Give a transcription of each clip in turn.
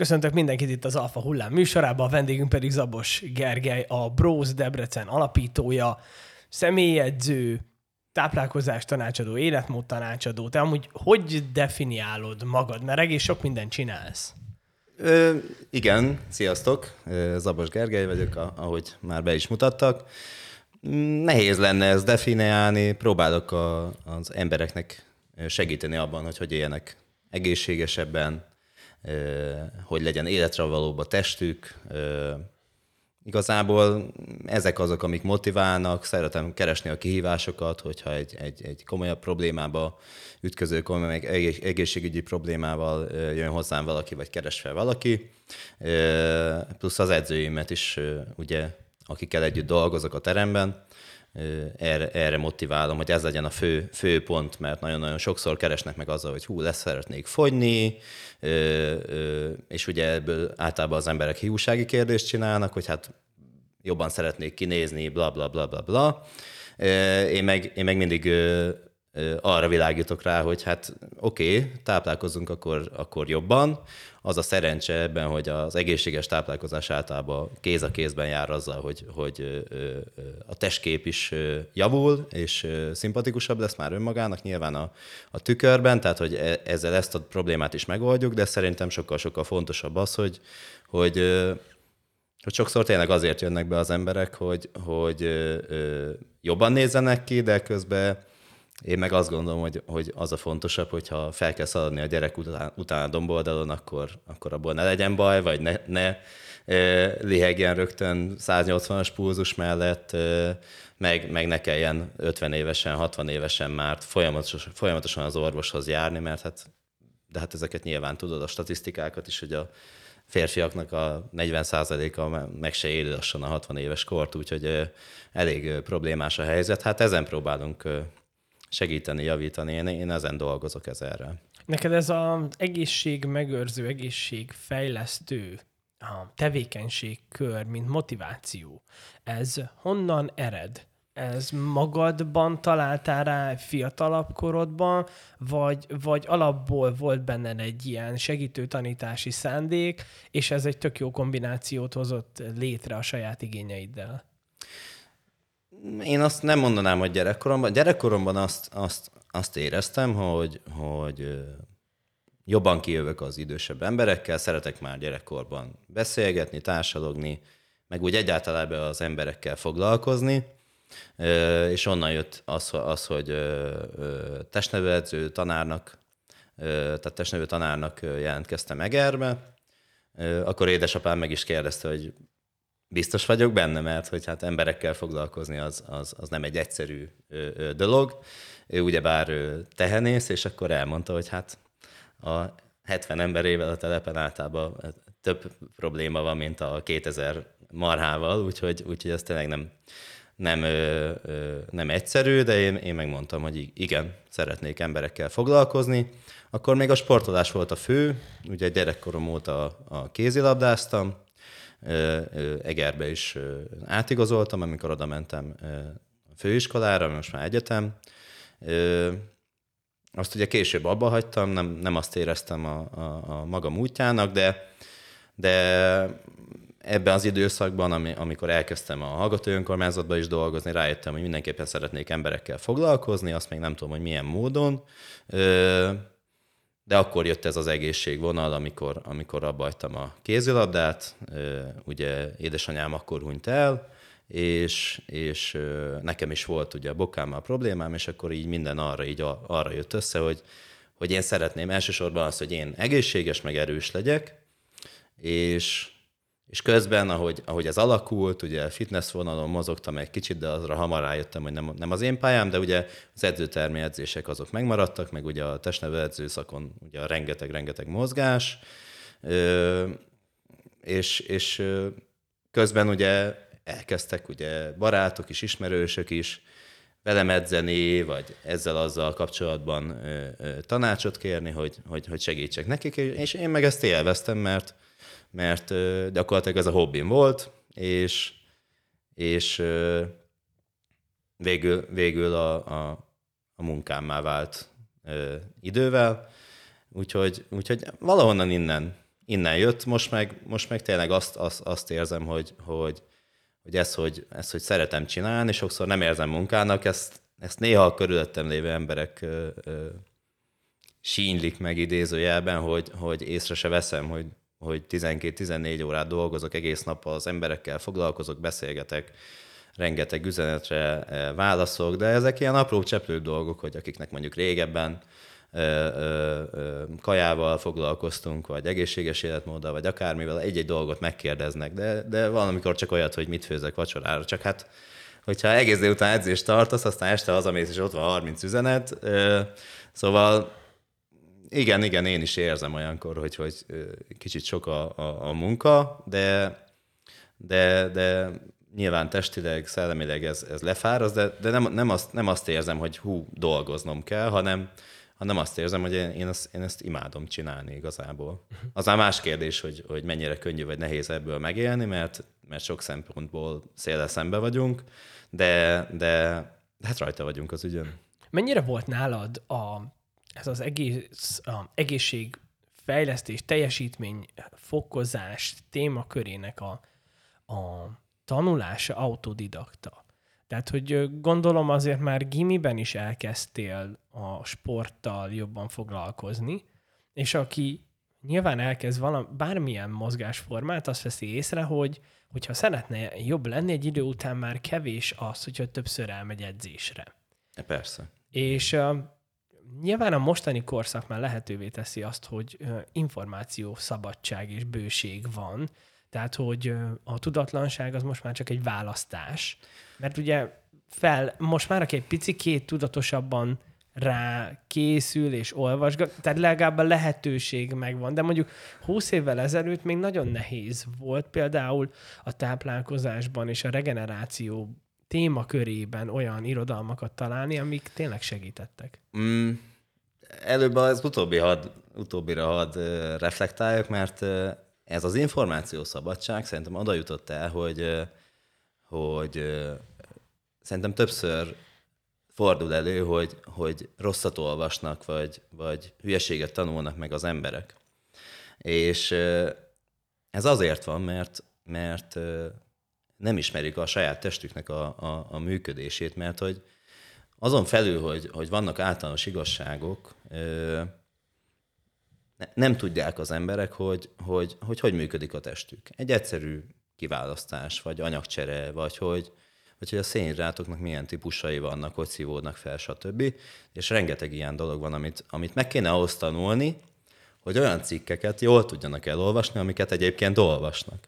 Köszöntök mindenkit itt az Alfa Hullám műsorában, a vendégünk pedig Zabos Gergely, a Bróz Debrecen alapítója, személyedző, táplálkozás tanácsadó, életmód tanácsadó. Te amúgy hogy definiálod magad? Mert egész sok mindent csinálsz. Ö, igen, sziasztok! Zabos Gergely vagyok, ahogy már be is mutattak. Nehéz lenne ezt definiálni, próbálok a, az embereknek segíteni abban, hogy hogy éljenek egészségesebben, hogy legyen életre valóbb a testük. Igazából ezek azok, amik motiválnak, szeretem keresni a kihívásokat, hogyha egy, egy, egy komolyabb problémába ütköző, komoly egészségügyi problémával jön hozzám valaki, vagy keres fel valaki. Plusz az edzőimet is, ugye, akikkel együtt dolgozok a teremben, erre, erre motiválom, hogy ez legyen a fő, fő pont, mert nagyon-nagyon sokszor keresnek meg azzal, hogy hú, lesz szeretnék fogyni, és ugye ebből általában az emberek hiúsági kérdést csinálnak, hogy hát jobban szeretnék kinézni, bla bla bla bla bla. Én meg, én meg mindig arra világítok rá, hogy hát oké, okay, táplálkozunk akkor, akkor jobban. Az a szerencse ebben, hogy az egészséges táplálkozás általában kéz a kézben jár azzal, hogy, hogy a testkép is javul, és szimpatikusabb lesz már önmagának nyilván a, a tükörben, tehát hogy e, ezzel ezt a problémát is megoldjuk, de szerintem sokkal-sokkal fontosabb az, hogy, hogy hogy sokszor tényleg azért jönnek be az emberek, hogy, hogy jobban nézzenek ki, de közben én meg azt gondolom, hogy, hogy az a fontosabb, hogyha fel kell szaladni a gyerek után, után a domboldalon, akkor, akkor abból ne legyen baj, vagy ne, ne e, lihegjen rögtön 180-as pulzus mellett, meg, meg ne kelljen 50 évesen, 60 évesen már folyamatosan, folyamatosan az orvoshoz járni, mert hát, de hát ezeket nyilván tudod, a statisztikákat is, hogy a férfiaknak a 40%-a meg se éli lassan a 60 éves kort, úgyhogy elég problémás a helyzet. Hát ezen próbálunk segíteni, javítani. Én, én ezen dolgozok ezerrel. Neked ez az egészség megőrző, egészségfejlesztő a tevékenységkör, mint motiváció, ez honnan ered? Ez magadban találtál rá fiatalabb korodban, vagy, vagy alapból volt benned egy ilyen segítő tanítási szándék, és ez egy tök jó kombinációt hozott létre a saját igényeiddel? Én azt nem mondanám, hogy gyerekkoromban. Gyerekkoromban azt, azt, azt éreztem, hogy, hogy jobban kijövök az idősebb emberekkel, szeretek már gyerekkorban beszélgetni, társalogni, meg úgy egyáltalán az emberekkel foglalkozni, és onnan jött az, az hogy testneveledző tanárnak, tehát testnevelő tanárnak jelentkeztem Egerbe, akkor édesapám meg is kérdezte, hogy biztos vagyok benne, mert hogy hát emberekkel foglalkozni az, az, az nem egy egyszerű dolog. Ő ugyebár tehenész, és akkor elmondta, hogy hát a 70 emberével a telepen általában több probléma van, mint a 2000 marhával, úgyhogy, úgyhogy ez tényleg nem, nem, ö, ö, nem egyszerű, de én, én megmondtam, hogy igen, szeretnék emberekkel foglalkozni. Akkor még a sportolás volt a fő, ugye gyerekkorom óta a kézilabdáztam, Egerbe is átigazoltam, amikor oda mentem főiskolára, most már egyetem. Azt ugye később abba hagytam, nem, nem azt éreztem a, a, a magam útjának, de, de ebben az időszakban, ami, amikor elkezdtem a hallgató önkormányzatban is dolgozni, rájöttem, hogy mindenképpen szeretnék emberekkel foglalkozni, azt még nem tudom, hogy milyen módon. De akkor jött ez az egészségvonal, amikor, amikor abba hagytam a kézilabdát, ugye édesanyám akkor hunyt el, és, és nekem is volt ugye a bokámmal problémám, és akkor így minden arra, így arra jött össze, hogy, hogy én szeretném elsősorban azt, hogy én egészséges, meg erős legyek, és, és közben, ahogy, ahogy ez alakult, ugye fitness vonalon mozogtam egy kicsit, de azra hamar rájöttem, hogy nem, nem az én pályám, de ugye az edzőtermi edzések azok megmaradtak, meg ugye a testnevelő edzőszakon ugye rengeteg-rengeteg mozgás, ö, és, és közben ugye elkezdtek ugye barátok is, ismerősök is velem edzeni, vagy ezzel-azzal kapcsolatban ö, ö, tanácsot kérni, hogy, hogy, hogy segítsek nekik, és én meg ezt élveztem, mert mert gyakorlatilag ez a hobbim volt, és, és végül, végül a, a, a munkámmá vált idővel, úgyhogy, úgyhogy valahonnan innen, innen jött, most meg, most meg tényleg azt, azt, azt érzem, hogy, hogy, hogy ezt, hogy ezt, hogy szeretem csinálni, sokszor nem érzem munkának, ezt, ezt néha a körülöttem lévő emberek ö, sínlik meg idézőjelben, hogy, hogy észre se veszem, hogy, hogy 12-14 órát dolgozok, egész nap az emberekkel foglalkozok, beszélgetek, rengeteg üzenetre válaszok, de ezek ilyen apró cseplő dolgok, hogy akiknek mondjuk régebben kajával foglalkoztunk, vagy egészséges életmóddal, vagy akármivel, egy-egy dolgot megkérdeznek, de, de valamikor csak olyat, hogy mit főzek vacsorára, csak hát hogyha egész délután edzést tartasz, aztán este hazamész, és ott van 30 üzenet, szóval igen, igen, én is érzem olyankor, hogy, hogy kicsit sok a, a, a munka, de, de, de nyilván testileg, szellemileg ez, ez lefáraz, de, de nem, nem, azt, nem azt érzem, hogy hú, dolgoznom kell, hanem, hanem azt érzem, hogy én, én, ezt, én ezt imádom csinálni igazából. Az már más kérdés, hogy, hogy mennyire könnyű vagy nehéz ebből megélni, mert, mert sok szempontból széle szembe vagyunk, de, de, de hát rajta vagyunk az ügyön. Mennyire volt nálad a, ez az egész a egészségfejlesztés, teljesítmény, fokozás témakörének a, a tanulása autodidakta? Tehát, hogy gondolom azért már gimiben is elkezdtél a sporttal jobban foglalkozni, és aki nyilván elkezd valami, bármilyen mozgásformát, azt veszi észre, hogy hogyha szeretne jobb lenni, egy idő után már kevés az, hogyha többször elmegy edzésre. E, persze. És nyilván a mostani korszak már lehetővé teszi azt, hogy információ, szabadság és bőség van, tehát, hogy a tudatlanság az most már csak egy választás. Mert ugye fel, most már aki egy picikét tudatosabban rá készül és olvasgat, tehát legalább a lehetőség megvan. De mondjuk 20 évvel ezelőtt még nagyon nehéz volt például a táplálkozásban és a regeneráció témakörében olyan irodalmakat találni, amik tényleg segítettek. Mm, előbb az utóbbi had, utóbbira had reflektáljak, mert ez az információszabadság szerintem oda jutott el, hogy, hogy szerintem többször fordul elő, hogy, hogy rosszat olvasnak, vagy, vagy hülyeséget tanulnak meg az emberek. És ez azért van, mert, mert nem ismerik a saját testüknek a, a, a működését, mert hogy azon felül, hogy, hogy vannak általános igazságok, nem tudják az emberek, hogy hogy, hogy hogy működik a testük. Egy egyszerű kiválasztás, vagy anyagcsere, vagy hogy, vagy hogy a szénhidrátoknak milyen típusai vannak, hogy szívódnak fel, stb. És rengeteg ilyen dolog van, amit, amit meg kéne ahhoz tanulni, hogy olyan cikkeket jól tudjanak elolvasni, amiket egyébként olvasnak.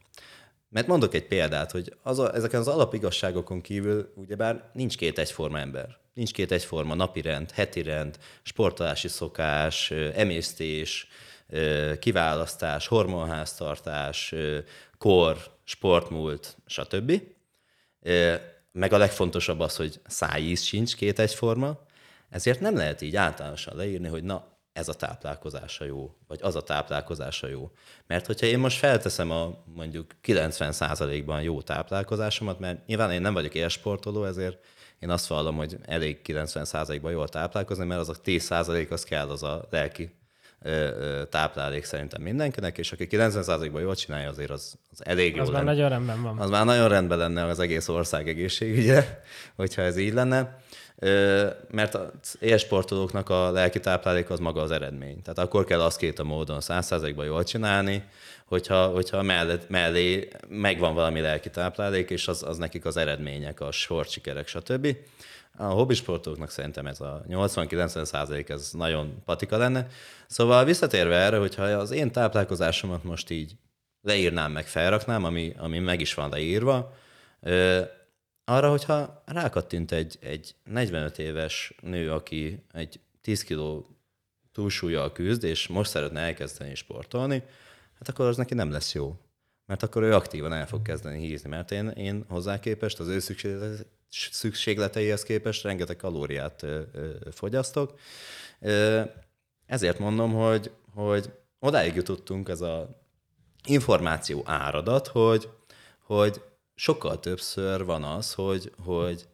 Mert mondok egy példát, hogy az a, ezeken az alapigazságokon kívül ugyebár nincs két egyforma ember. Nincs két egyforma napirend, heti rend, sportolási szokás, emésztés, kiválasztás, hormonháztartás, kor, sportmúlt, stb. Meg a legfontosabb az, hogy szájíz sincs két egyforma, ezért nem lehet így általánosan leírni, hogy na, ez a táplálkozása jó, vagy az a táplálkozása jó. Mert hogyha én most felteszem a mondjuk 90%-ban jó táplálkozásomat, mert nyilván én nem vagyok élsportoló, ezért én azt vallom, hogy elég 90%-ban jól táplálkozni, mert az a 10% az kell, az a lelki táplálék szerintem mindenkinek, és aki 90%-ban jól csinálja, azért az, az elég jó Az már nagyon rendben van. Az már nagyon rendben lenne az egész ország egészségügye, hogyha ez így lenne. Mert az élsportolóknak a lelki táplálék az maga az eredmény. Tehát akkor kell azt két a módon 100%-ban jól csinálni, hogyha, hogyha mellé, mellé megvan valami lelki táplálék, és az, az nekik az eredmények, a sikerek, stb. A hobbisportoknak szerintem ez a 80-90 százalék, ez nagyon patika lenne. Szóval visszatérve erre, hogyha az én táplálkozásomat most így leírnám, meg felraknám, ami, ami meg is van leírva, arra, hogyha rákattint egy, egy 45 éves nő, aki egy 10 kiló túlsúlyjal küzd, és most szeretne elkezdeni sportolni, hát akkor az neki nem lesz jó. Mert akkor ő aktívan el fog kezdeni hízni, mert én, én hozzá képest az ő szükségleteihez képest rengeteg kalóriát fogyasztok. Ezért mondom, hogy, hogy odáig jutottunk ez az információ áradat, hogy, hogy sokkal többször van az, hogy, hogy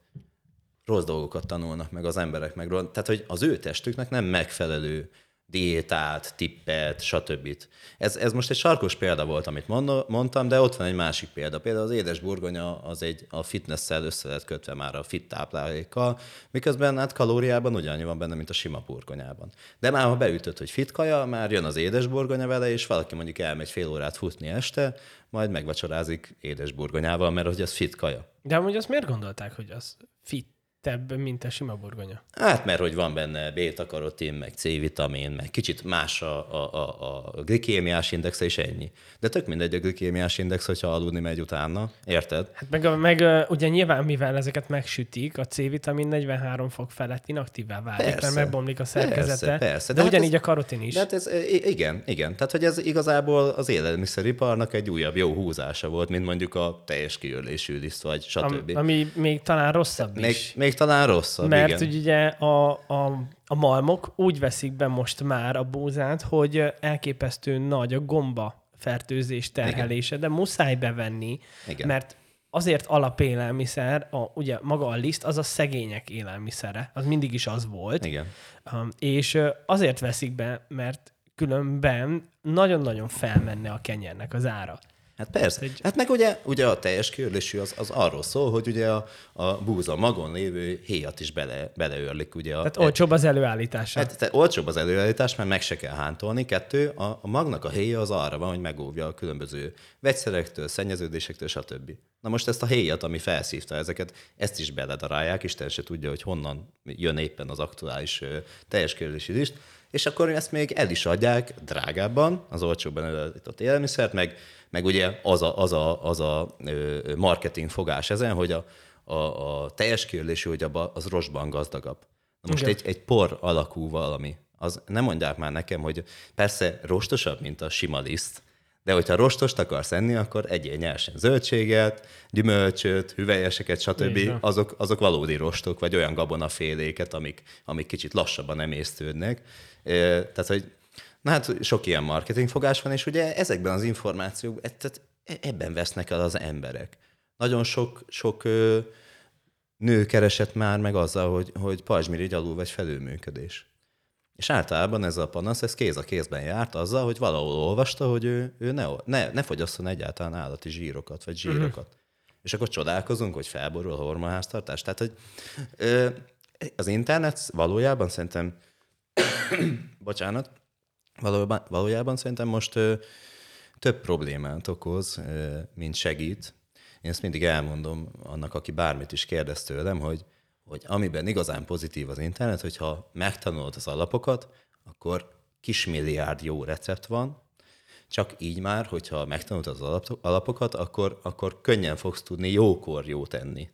rossz dolgokat tanulnak meg az emberek meg. Tehát, hogy az ő testüknek nem megfelelő diétát, tippet, stb. Ez, ez most egy sarkos példa volt, amit mondtam, de ott van egy másik példa. Például az édes burgonya az egy a fitnesszel össze lett kötve már a fit táplálékkal, miközben hát kalóriában ugyanannyi van benne, mint a sima burgonyában. De már ha beütött, hogy fit kaja, már jön az édes burgonya vele, és valaki mondjuk elmegy fél órát futni este, majd megvacsorázik édes burgonyával, mert hogy az fit kaja. De amúgy azt miért gondolták, hogy az fit tebb, mint a sima burgonya. Hát, mert hogy van benne beta-karotin, meg C-vitamin, meg kicsit más a, a, a, a glikémiás indexe, és ennyi. De tök mindegy a glikémiás index, hogyha aludni megy utána, érted? Hát meg, meg ugye nyilván, mivel ezeket megsütik, a C-vitamin 43 fok felett inaktívá válik, persze, mert megbomlik a szerkezete. Persze, persze. De, de hát ugyanígy ez, a karotin is. De hát ez, igen, igen. Tehát, hogy ez igazából az élelmiszeriparnak egy újabb jó húzása volt, mint mondjuk a teljes kiörlésű liszt, vagy stb. Am, ami még talán rosszabb még, is. Még talán rosszabb, Mert igen. ugye a, a, a malmok úgy veszik be most már a búzát, hogy elképesztő nagy a gomba fertőzés terhelése, igen. de muszáj bevenni, igen. mert azért alapélelmiszer, a, ugye maga a liszt, az a szegények élelmiszere, az mindig is az volt. Igen. Um, és azért veszik be, mert különben nagyon-nagyon felmenne a kenyernek az ára. Hát persze. Egy... Hát meg ugye, ugye a teljes kiörlésű az, az arról szól, hogy ugye a, a búza magon lévő héjat is bele, beleőrlik. Ugye a, tehát olcsóbb az előállítása. Hát, tehát olcsóbb az előállítás, mert meg se kell hántolni. Kettő, a, a magnak a héja az arra van, hogy megóvja a különböző vegyszerektől, szennyeződésektől, stb. Na most ezt a héjat, ami felszívta ezeket, ezt is beledarálják, Isten se tudja, hogy honnan jön éppen az aktuális teljes kiörlési list, és akkor ezt még el is adják drágábban, az olcsóbban előállított élelmiszert, meg meg ugye az a, az a, az a marketing fogás ezen, hogy a, a, a teljes kiörlésű, hogy abba, az rostban gazdagabb. Na most egy, egy por alakú valami, az nem mondják már nekem, hogy persze rostosabb, mint a sima liszt, de hogyha rostost akarsz enni, akkor egyél nyersen zöldséget, gyümölcsöt, hüvelyeseket, stb. Azok, azok valódi rostok, vagy olyan gabonaféléket, amik, amik kicsit lassabban emésztődnek. Tehát, hogy Na hát sok ilyen marketingfogás van, és ugye ezekben az információk, e, tehát e, ebben vesznek el az emberek. Nagyon sok, sok nő keresett már meg azzal, hogy, hogy pajzsmirigy alul vagy felülműködés. És általában ez a panasz, ez kéz a kézben járt azzal, hogy valahol olvasta, hogy ő, ő ne, ne, ne fogyasszon egyáltalán állati zsírokat, vagy zsírokat. Uh-huh. És akkor csodálkozunk, hogy felborul a hormonháztartás. Tehát, hogy ö, az internet valójában szerintem, bocsánat, Valójában, valójában szerintem most ö, több problémát okoz, ö, mint segít. Én ezt mindig elmondom annak, aki bármit is kérdez tőlem, hogy, hogy amiben igazán pozitív az internet, hogyha megtanulod az alapokat, akkor kismilliárd jó recept van, csak így már, hogyha megtanultad az alapokat, akkor, akkor könnyen fogsz tudni jókor jó tenni.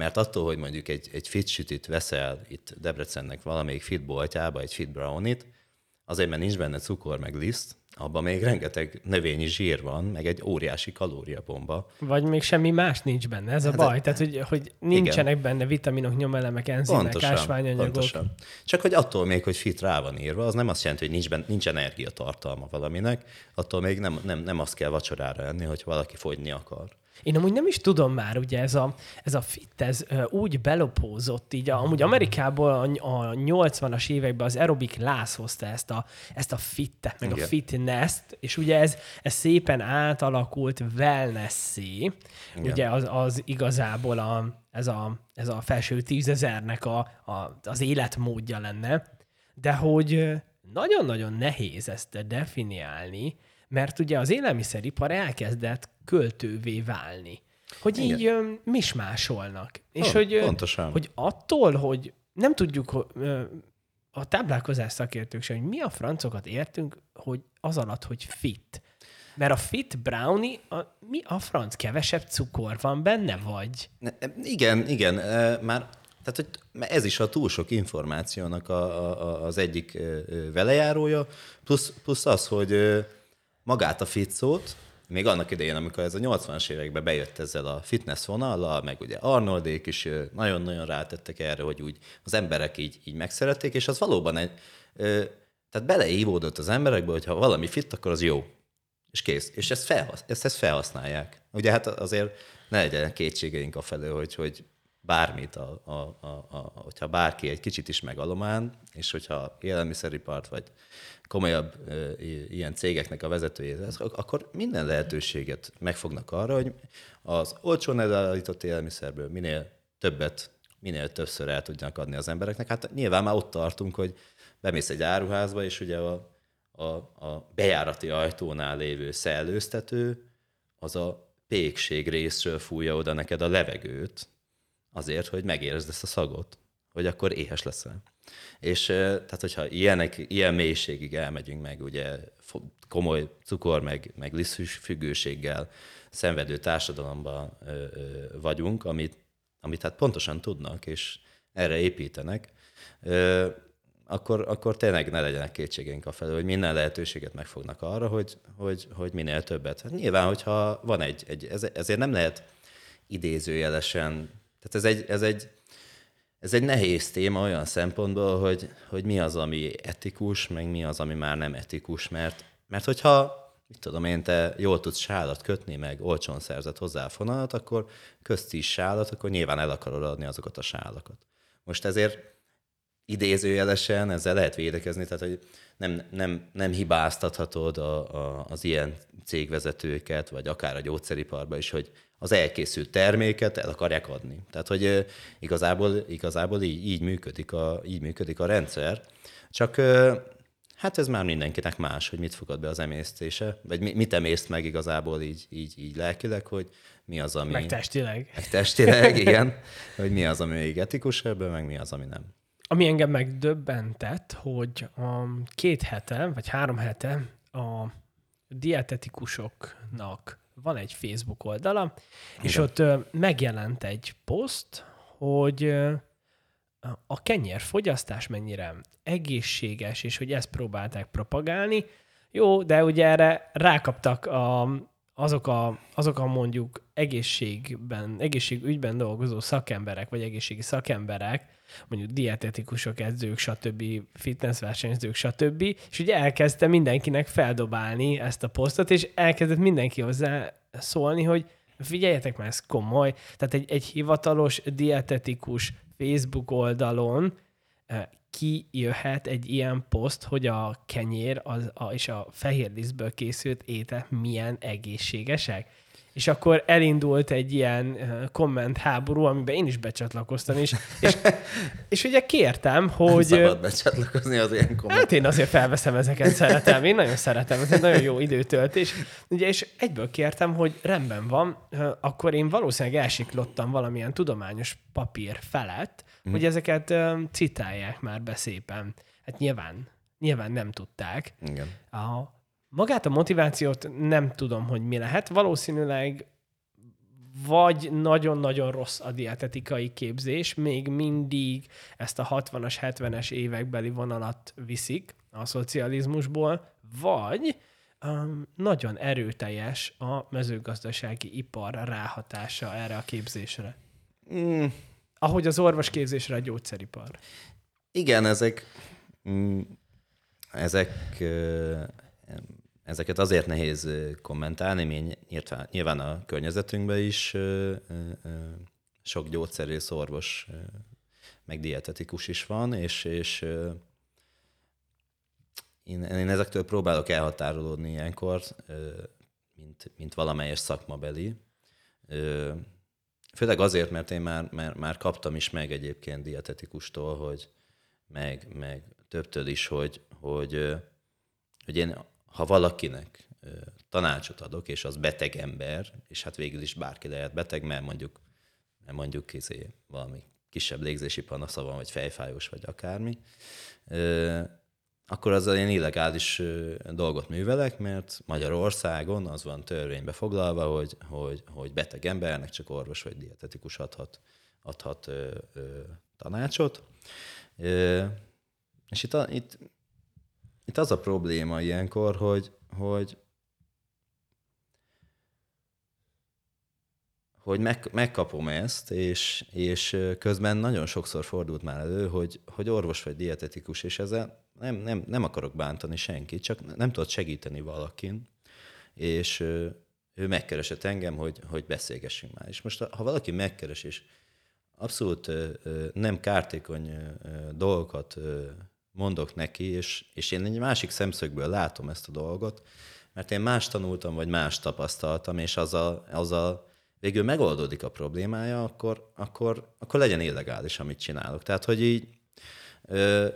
Mert attól, hogy mondjuk egy, egy fit sütit veszel itt Debrecennek valamelyik fit boltjába, egy fit brownit, azért, mert nincs benne cukor meg liszt, abban még rengeteg növényi zsír van, meg egy óriási kalóriabomba. Vagy még semmi más nincs benne, ez a hát baj. De, Tehát, hogy, hogy nincsenek igen. benne vitaminok, nyomelemek, enzimek, pontosan, ásványanyagok. Pontosan. Csak hogy attól még, hogy fit rá van írva, az nem azt jelenti, hogy nincs, benne, nincs energiatartalma valaminek, attól még nem, nem, nem azt kell vacsorára enni, hogy valaki fogyni akar. Én amúgy nem is tudom már, ugye ez a, ez a fit, ez úgy belopózott, így amúgy Amerikából a, a 80-as években az aerobik láz hozta ezt a, ezt a fittet, meg Igen. a fitness-t, és ugye ez, ez szépen átalakult wellness-szé, ugye az, az igazából a, ez, a, ez a felső tízezernek a, a, az életmódja lenne, de hogy nagyon-nagyon nehéz ezt definiálni, mert ugye az élelmiszeripar elkezdett költővé válni. Hogy Igen. így ö, mismásolnak. És oh, hogy, pontosan. hogy attól, hogy nem tudjuk, ö, a táplálkozás szakértők sem, hogy mi a francokat értünk, hogy az alatt, hogy fit. Mert a fit brownie, a, mi a franc? Kevesebb cukor van benne, vagy? Igen, igen. Már tehát, hogy ez is a túl sok információnak a, a, az egyik velejárója, plusz, plusz az, hogy magát a fit még annak idején, amikor ez a 80-as években bejött ezzel a fitness vonallal, meg ugye Arnoldék is nagyon-nagyon rátettek erre, hogy úgy az emberek így, így megszerették, és az valóban egy, tehát beleívódott az emberekbe, hogy ha valami fit, akkor az jó. És kész. És ezt, felhasz, ezt, ezt felhasználják. Ugye hát azért ne legyen kétségeink a felől, hogy, hogy bármit, a, a, a, a, hogyha bárki egy kicsit is megalomán, és hogyha élelmiszeripart, vagy komolyabb ö, ilyen cégeknek a vezetője, akkor minden lehetőséget megfognak arra, hogy az olcsón előállított élelmiszerből minél többet, minél többször el tudjanak adni az embereknek. Hát nyilván már ott tartunk, hogy bemész egy áruházba, és ugye a, a, a bejárati ajtónál lévő szellőztető az a pékség részről fújja oda neked a levegőt, azért, hogy megérezd ezt a szagot, hogy akkor éhes leszel. És tehát, hogyha ilyenek, ilyen mélységig elmegyünk meg, ugye komoly cukor, meg, meg lisztus függőséggel szenvedő társadalomban vagyunk, amit, amit hát pontosan tudnak, és erre építenek, akkor, akkor tényleg ne legyenek kétségeink a felől, hogy minden lehetőséget megfognak arra, hogy, hogy, hogy minél többet. Hát nyilván, hogyha van egy, egy ezért nem lehet idézőjelesen, tehát ez egy, ez egy, ez egy nehéz téma olyan szempontból, hogy, hogy mi az, ami etikus, meg mi az, ami már nem etikus, mert, mert hogyha mit tudom én, te jól tudsz sálat kötni, meg olcsón szerzett hozzá a fonalat, akkor közti is sálat, akkor nyilván el akarod adni azokat a sálakat. Most ezért idézőjelesen ezzel lehet védekezni, tehát hogy nem, nem, nem hibáztathatod a, a, az ilyen cégvezetőket, vagy akár a gyógyszeriparba is, hogy az elkészült terméket el akarják adni. Tehát, hogy igazából, igazából így, így, működik a, így működik a rendszer. Csak hát ez már mindenkinek más, hogy mit fogad be az emésztése, vagy mit emészt meg igazából így, így, így lelkileg, hogy mi az, ami... Meg testileg. Meg testileg, igen. Hogy mi az, ami még etikus ebből, meg mi az, ami nem. Ami engem megdöbbentett, hogy a két hete, vagy három hete a dietetikusoknak van egy Facebook oldala, Igen. és ott megjelent egy poszt, hogy a kenyér fogyasztás mennyire egészséges, és hogy ezt próbálták propagálni. Jó, de ugye erre rákaptak a, azok, a, azok a mondjuk egészségben, egészségügyben dolgozó szakemberek, vagy egészségi szakemberek, mondjuk dietetikusok, edzők, stb., fitnessversenyzők, stb., és ugye elkezdte mindenkinek feldobálni ezt a posztot, és elkezdett mindenki hozzá szólni, hogy figyeljetek már, ez komoly. Tehát egy, egy hivatalos dietetikus Facebook oldalon eh, ki jöhet egy ilyen poszt, hogy a kenyér az, a, és a fehér készült étel milyen egészségesek. És akkor elindult egy ilyen komment háború, amiben én is becsatlakoztam, és, és, és ugye kértem, hogy... Nem szabad becsatlakozni az ilyen komment. Hát én azért felveszem ezeket, szeretem, én nagyon szeretem, ez egy nagyon jó időtöltés. Ugye, és egyből kértem, hogy rendben van, akkor én valószínűleg elsiklottam valamilyen tudományos papír felett, mm. hogy ezeket citálják már be szépen. Hát nyilván, nyilván nem tudták. Igen. A, Magát a motivációt nem tudom, hogy mi lehet. Valószínűleg vagy nagyon-nagyon rossz a dietetikai képzés, még mindig ezt a 60-as, 70-es évekbeli vonalat viszik a szocializmusból, vagy um, nagyon erőteljes a mezőgazdasági ipar ráhatása erre a képzésre. Mm. Ahogy az orvosképzésre a gyógyszeripar. Igen, ezek, mm, ezek Ezeket azért nehéz kommentálni, mi nyilván, a környezetünkben is sok gyógyszerész, orvos, meg dietetikus is van, és, és én, én ezektől próbálok elhatárolódni ilyenkor, mint, mint valamelyes szakmabeli. Főleg azért, mert én már, már, már kaptam is meg egyébként dietetikustól, hogy meg, meg többtől is, hogy, hogy, hogy én ha valakinek tanácsot adok, és az beteg ember, és hát végül is bárki lehet beteg, mert mondjuk, mert mondjuk kézé, valami kisebb légzési panasza van, vagy fejfájós, vagy akármi, akkor azzal én illegális dolgot művelek, mert Magyarországon az van törvénybe foglalva, hogy, hogy, hogy beteg embernek csak orvos vagy dietetikus adhat, adhat ö, ö, tanácsot. Ö, és itt, itt itt az a probléma ilyenkor, hogy, hogy hogy meg, megkapom ezt, és, és közben nagyon sokszor fordult már elő, hogy, hogy orvos vagy dietetikus, és ezzel nem, nem, nem akarok bántani senkit, csak nem tudod segíteni valakin, és ő megkeresett engem, hogy, hogy beszélgessünk már. És most ha valaki megkeres, és abszolút nem kártékony dolgokat mondok neki, és, és én egy másik szemszögből látom ezt a dolgot, mert én más tanultam, vagy más tapasztaltam, és az a, az a végül megoldódik a problémája, akkor, akkor, akkor legyen illegális, amit csinálok. Tehát, hogy így ö,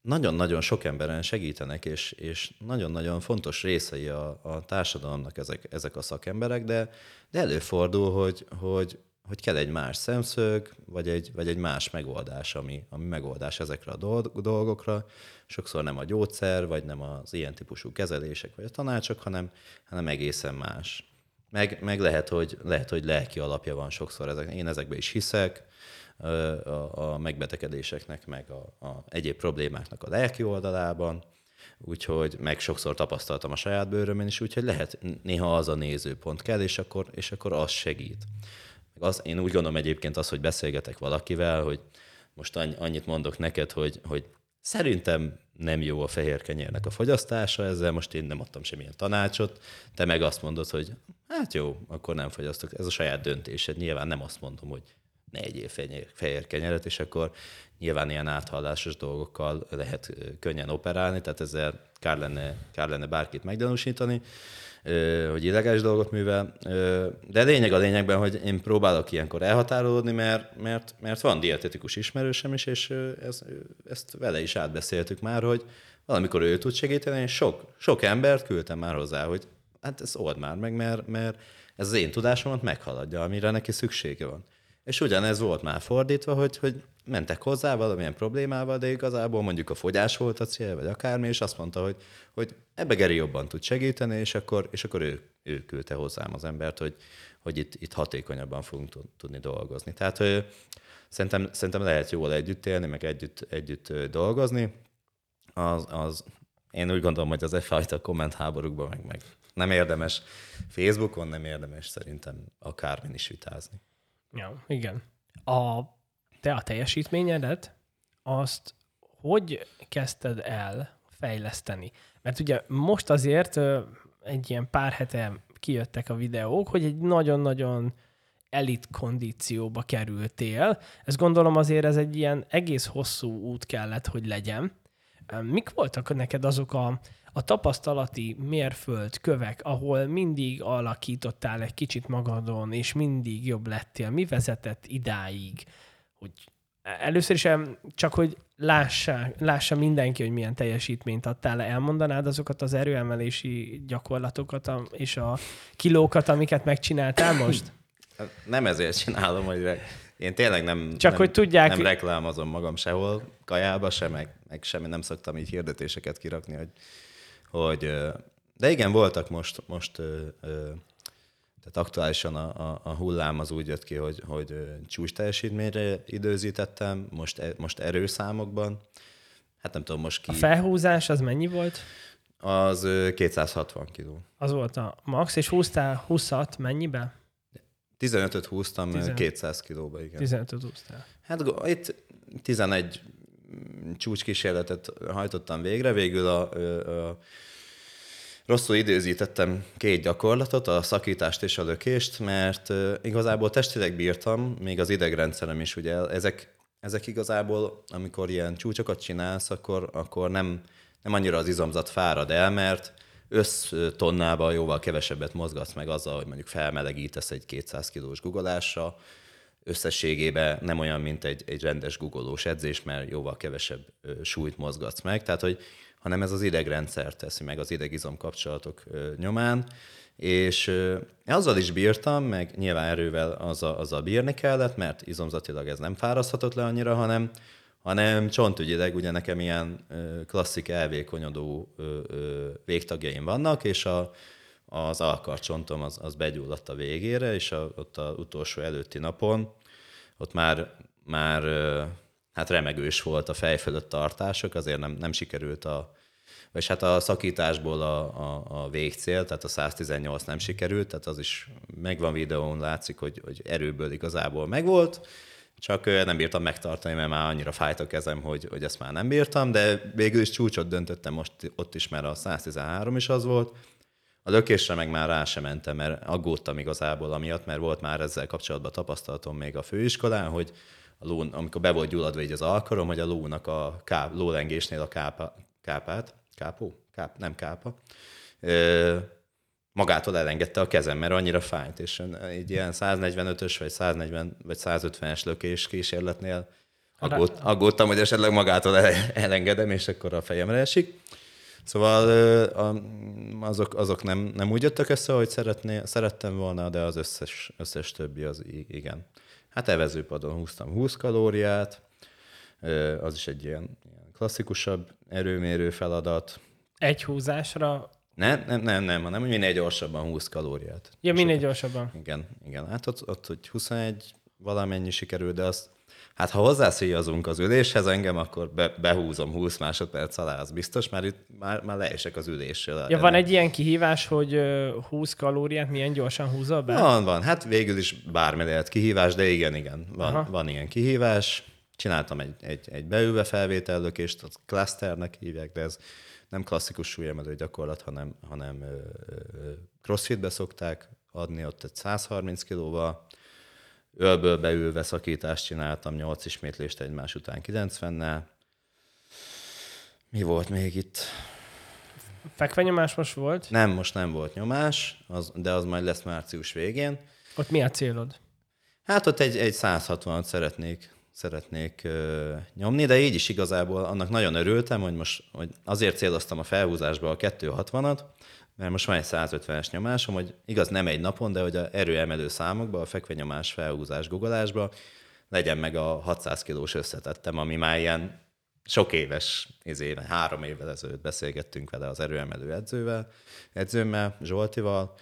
nagyon-nagyon sok emberen segítenek, és, és nagyon-nagyon fontos részei a, a társadalomnak ezek, ezek a szakemberek, de, de előfordul, hogy, hogy, hogy kell egy más szemszög, vagy egy, vagy egy más megoldás, ami, ami megoldás ezekre a dolgokra. Sokszor nem a gyógyszer, vagy nem az ilyen típusú kezelések, vagy a tanácsok, hanem, hanem egészen más. Meg, meg lehet, hogy, lehet, hogy lelki alapja van sokszor ezek. Én ezekbe is hiszek, a, a megbetegedéseknek, meg a, a egyéb problémáknak a lelki oldalában, úgyhogy meg sokszor tapasztaltam a saját bőrömön is, úgyhogy lehet néha az a nézőpont kell, és akkor, és akkor az segít. Az, én úgy gondolom egyébként az, hogy beszélgetek valakivel, hogy most annyit mondok neked, hogy, hogy szerintem nem jó a fehér kenyérnek a fogyasztása, ezzel most én nem adtam semmilyen tanácsot, te meg azt mondod, hogy hát jó, akkor nem fogyasztok. Ez a saját döntésed. Nyilván nem azt mondom, hogy ne egyél fehér, kenyeret, és akkor nyilván ilyen áthallásos dolgokkal lehet könnyen operálni, tehát ezzel kár lenne, kár lenne bárkit meggyanúsítani, hogy illegális dolgot művel. De lényeg a lényegben, hogy én próbálok ilyenkor elhatárolódni, mert, mert, mert van dietetikus ismerősem is, és ez, ezt vele is átbeszéltük már, hogy valamikor ő tud segíteni, és sok, sok embert küldtem már hozzá, hogy hát ez old már meg, mert, mert ez az én tudásomat meghaladja, amire neki szüksége van. És ugyanez volt már fordítva, hogy, hogy mentek hozzá valamilyen problémával, de igazából mondjuk a fogyás volt a cél, vagy akármi, és azt mondta, hogy, hogy ebbe Geri jobban tud segíteni, és akkor, és akkor ő, ő küldte hozzám az embert, hogy, hogy itt, itt hatékonyabban fogunk tudni dolgozni. Tehát hogy szerintem, szerintem lehet jól együtt élni, meg együtt, együtt dolgozni. Az, az, én úgy gondolom, hogy az e fajta kommentháborúkban meg, meg nem érdemes Facebookon, nem érdemes szerintem akármin is vitázni. Ja, igen. A, te a teljesítményedet, azt hogy kezdted el fejleszteni? Mert ugye most azért egy ilyen pár hete kijöttek a videók, hogy egy nagyon-nagyon elit kondícióba kerültél. Ezt gondolom azért ez egy ilyen egész hosszú út kellett, hogy legyen. Mik voltak neked azok a a tapasztalati mérföld kövek, ahol mindig alakítottál egy kicsit magadon, és mindig jobb lettél, mi vezetett idáig, hogy először is csak, hogy lássa, lássa mindenki, hogy milyen teljesítményt adtál, elmondanád azokat az erőemelési gyakorlatokat és a kilókat, amiket megcsináltál most? Nem ezért csinálom, hogy én tényleg nem, Csak nem, hogy tudják... nem reklámozom magam sehol, kajába sem, meg, meg semmi, nem szoktam így hirdetéseket kirakni, hogy hogy de igen, voltak most, most tehát aktuálisan a, a, a hullám az úgy jött ki, hogy, hogy csúcs teljesítményre időzítettem, most, e, most erőszámokban. Hát nem tudom most ki... A felhúzás az mennyi volt? Az 260 kiló. Az volt a max, és húztál 20-at mennyibe? 15-öt húztam 15. 200 kilóba, igen. 15-öt húztál. Hát itt 11 csúcskísérletet hajtottam végre, végül a, a, a rosszul időzítettem két gyakorlatot, a szakítást és a lökést, mert igazából testileg bírtam, még az idegrendszerem is, ugye ezek, ezek igazából, amikor ilyen csúcsokat csinálsz, akkor, akkor nem, nem annyira az izomzat fárad el, mert össztonnában jóval kevesebbet mozgatsz meg azzal, hogy mondjuk felmelegítesz egy 200 kilós guggolásra, összességében nem olyan, mint egy, egy rendes guggolós edzés, mert jóval kevesebb súlyt mozgatsz meg. Tehát, hogy hanem ez az idegrendszer teszi meg az idegizom kapcsolatok nyomán, és azzal is bírtam, meg nyilván erővel azzal, azzal bírni kellett, mert izomzatilag ez nem fáraszthatott le annyira, hanem, hanem csontügyileg ugye nekem ilyen klasszik elvékonyodó végtagjaim vannak, és a, az alkarcsontom az, az begyulladt a végére, és a, ott az utolsó előtti napon, ott már, már hát remegős volt a fej tartások, azért nem, nem sikerült a, vagy hát a szakításból a, a, a végcél, tehát a 118 nem sikerült, tehát az is megvan videón, látszik, hogy, hogy erőből igazából megvolt, csak nem bírtam megtartani, mert már annyira fájt a kezem, hogy, hogy ezt már nem bírtam, de végül is csúcsot döntöttem most ott is, mert a 113 is az volt, A lökésre meg már rá sem mentem, mert aggódtam igazából amiatt, mert volt már ezzel kapcsolatban tapasztalatom még a főiskolán, hogy a ló, amikor be volt gyulladva így az alkarom, hogy a lónak a káp, lólengésnél a kápa, kápát, kápó? Káp, nem kápa, magától elengedte a kezem, mert annyira fájt, és egy ilyen 145-ös vagy 140 vagy 150-es lökés kísérletnél aggód, aggódtam, hogy esetleg magától elengedem, és akkor a fejemre esik. Szóval azok, azok nem, nem úgy jöttek össze, hogy szeretné, szerettem volna, de az összes, összes többi az igen. Hát evezőpadon húztam 20 kalóriát, az is egy ilyen, ilyen klasszikusabb erőmérő feladat. Egy húzásra? Nem, nem, nem, nem, hanem minél gyorsabban 20 kalóriát. Ja, minél gyorsabban. Igen, igen. Hát ott, ott hogy 21 valamennyi sikerül, de azt Hát ha hozzászíjazunk az üléshez engem, akkor be, behúzom 20 másodperc alá, az biztos, mert itt már, már leesek az ülésről. Ja, van egy ilyen kihívás, hogy 20 kalóriát milyen gyorsan húzol be? Van, van. Hát végül is bármi lehet kihívás, de igen, igen, van, van ilyen kihívás. Csináltam egy, egy, egy beülve felvétellökést, az clusternek hívják, de ez nem klasszikus súlyemelő gyakorlat, hanem, hanem crossfitbe szokták adni ott egy 130 kilóval, ölből beülve szakítást csináltam, 8 ismétlést egymás után 90-nel. Mi volt még itt? Fekvenyomás most volt? Nem, most nem volt nyomás, az, de az majd lesz március végén. Ott mi a célod? Hát ott egy, egy 160-at szeretnék, szeretnék ö, nyomni, de így is igazából annak nagyon örültem, hogy most hogy azért céloztam a felhúzásba a 260-at, mert most van egy 150-es nyomásom, hogy igaz nem egy napon, de hogy a erőemelő számokban, a fekvenyomás, felhúzás, gugolásban legyen meg a 600 kilós összetettem, ami már ilyen sok éves, izé, három évvel ezelőtt beszélgettünk vele az erőemelő edzővel, edzőmmel, Zsoltival,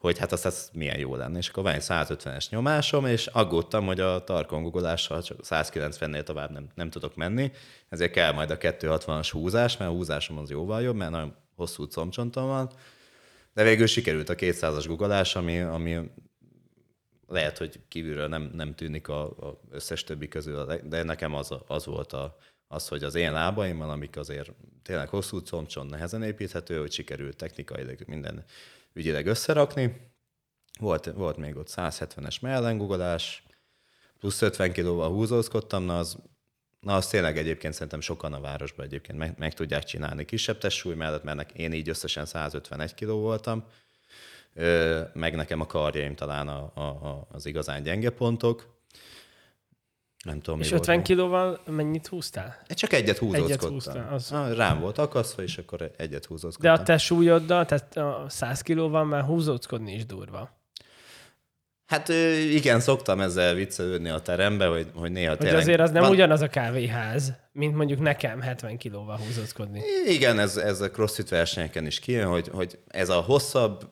hogy hát az, az milyen jó lenne. És akkor van egy 150-es nyomásom, és aggódtam, hogy a tarkon gugolással csak 190-nél tovább nem, nem tudok menni, ezért kell majd a 260-as húzás, mert a húzásom az jóval jobb, mert nagyon hosszú comcsontom van, de végül sikerült a 200-as guggolás, ami, ami lehet, hogy kívülről nem, nem tűnik a, a összes többi közül, de nekem az, az volt a, az, hogy az én lábaimmal, amik azért tényleg hosszú combcson nehezen építhető, hogy sikerült technikailag minden ügyileg összerakni. Volt, volt még ott 170-es mellengugolás, plusz 50 kilóval húzózkodtam, na az Na, azt tényleg egyébként szerintem sokan a városban egyébként meg, meg tudják csinálni kisebb testsúly mellett, mert én így összesen 151 kiló voltam, meg nekem a karjaim talán a, a, a, az igazán gyenge pontok. Nem tudom, És 50 kilóval mennyit húztál? Csak egyet húzózkodtam. Egyet húztál, az... ah, rám volt akasztva, és akkor egyet húzózkodtam. De a te súlyoddal, tehát a 100 kilóval már húzózkodni is durva. Hát igen, szoktam ezzel viccelődni a terembe, hogy, hogy néha hogy tényleg... azért az nem van... ugyanaz a kávéház, mint mondjuk nekem 70 kilóval húzózkodni. Igen, ez, ez a crossfit versenyeken is kijön, hogy, hogy ez a hosszabb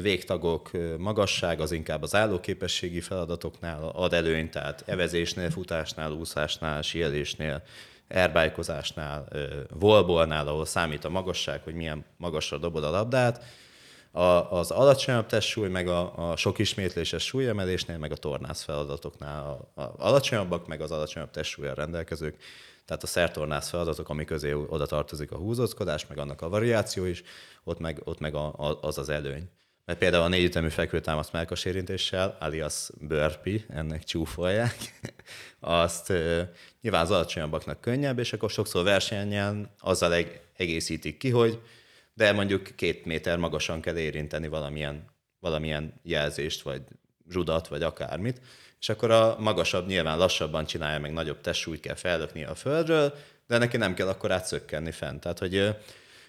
végtagok magasság az inkább az állóképességi feladatoknál ad előnyt, tehát evezésnél, futásnál, úszásnál, síelésnél, erbájkozásnál, volbolnál, ahol számít a magasság, hogy milyen magasra dobod a labdát, a, az alacsonyabb testsúly, meg a, a sok ismétléses súlyemelésnél, meg a tornász feladatoknál. A, a alacsonyabbak, meg az alacsonyabb testsúlyjal rendelkezők, tehát a szertornász feladatok, ami közé oda tartozik a húzózkodás, meg annak a variáció is, ott meg, ott meg a, a, az az előny. Mert például a négyütemű fekvőtámasz melkasérintéssel, alias burpee, ennek csúfolják, azt e, nyilván az alacsonyabbaknak könnyebb, és akkor sokszor versenyen azzal eg- egészítik ki, hogy de mondjuk két méter magasan kell érinteni valamilyen, valamilyen jelzést, vagy rudat, vagy akármit, és akkor a magasabb nyilván lassabban csinálja, meg nagyobb testsúlyt kell fellökni a földről, de neki nem kell akkor átszökkenni fent. Tehát, hogy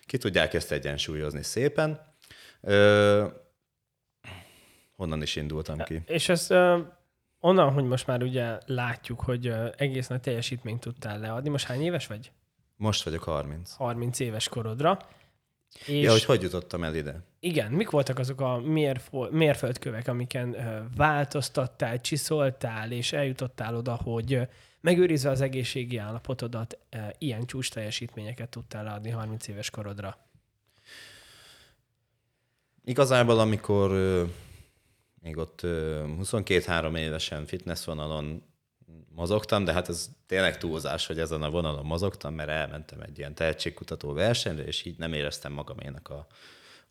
ki tudják ezt egyensúlyozni szépen. Ö, honnan is indultam ki? És ez onnan, hogy most már ugye látjuk, hogy egész nagy teljesítményt tudtál leadni. Most hány éves vagy? Most vagyok 30. 30 éves korodra. És ja, hogy hogy jutottam el ide? Igen, mik voltak azok a mérfo- mérföldkövek, amiken változtattál, csiszoltál, és eljutottál oda, hogy megőrizve az egészségi állapotodat, uh, ilyen csúcs teljesítményeket tudtál adni 30 éves korodra? Igazából, amikor még ott uh, 22-3 évesen fitness vonalon mozogtam, de hát ez tényleg túlzás, hogy ezen a vonalon mozogtam, mert elmentem egy ilyen tehetségkutató versenyre, és így nem éreztem magaménak a,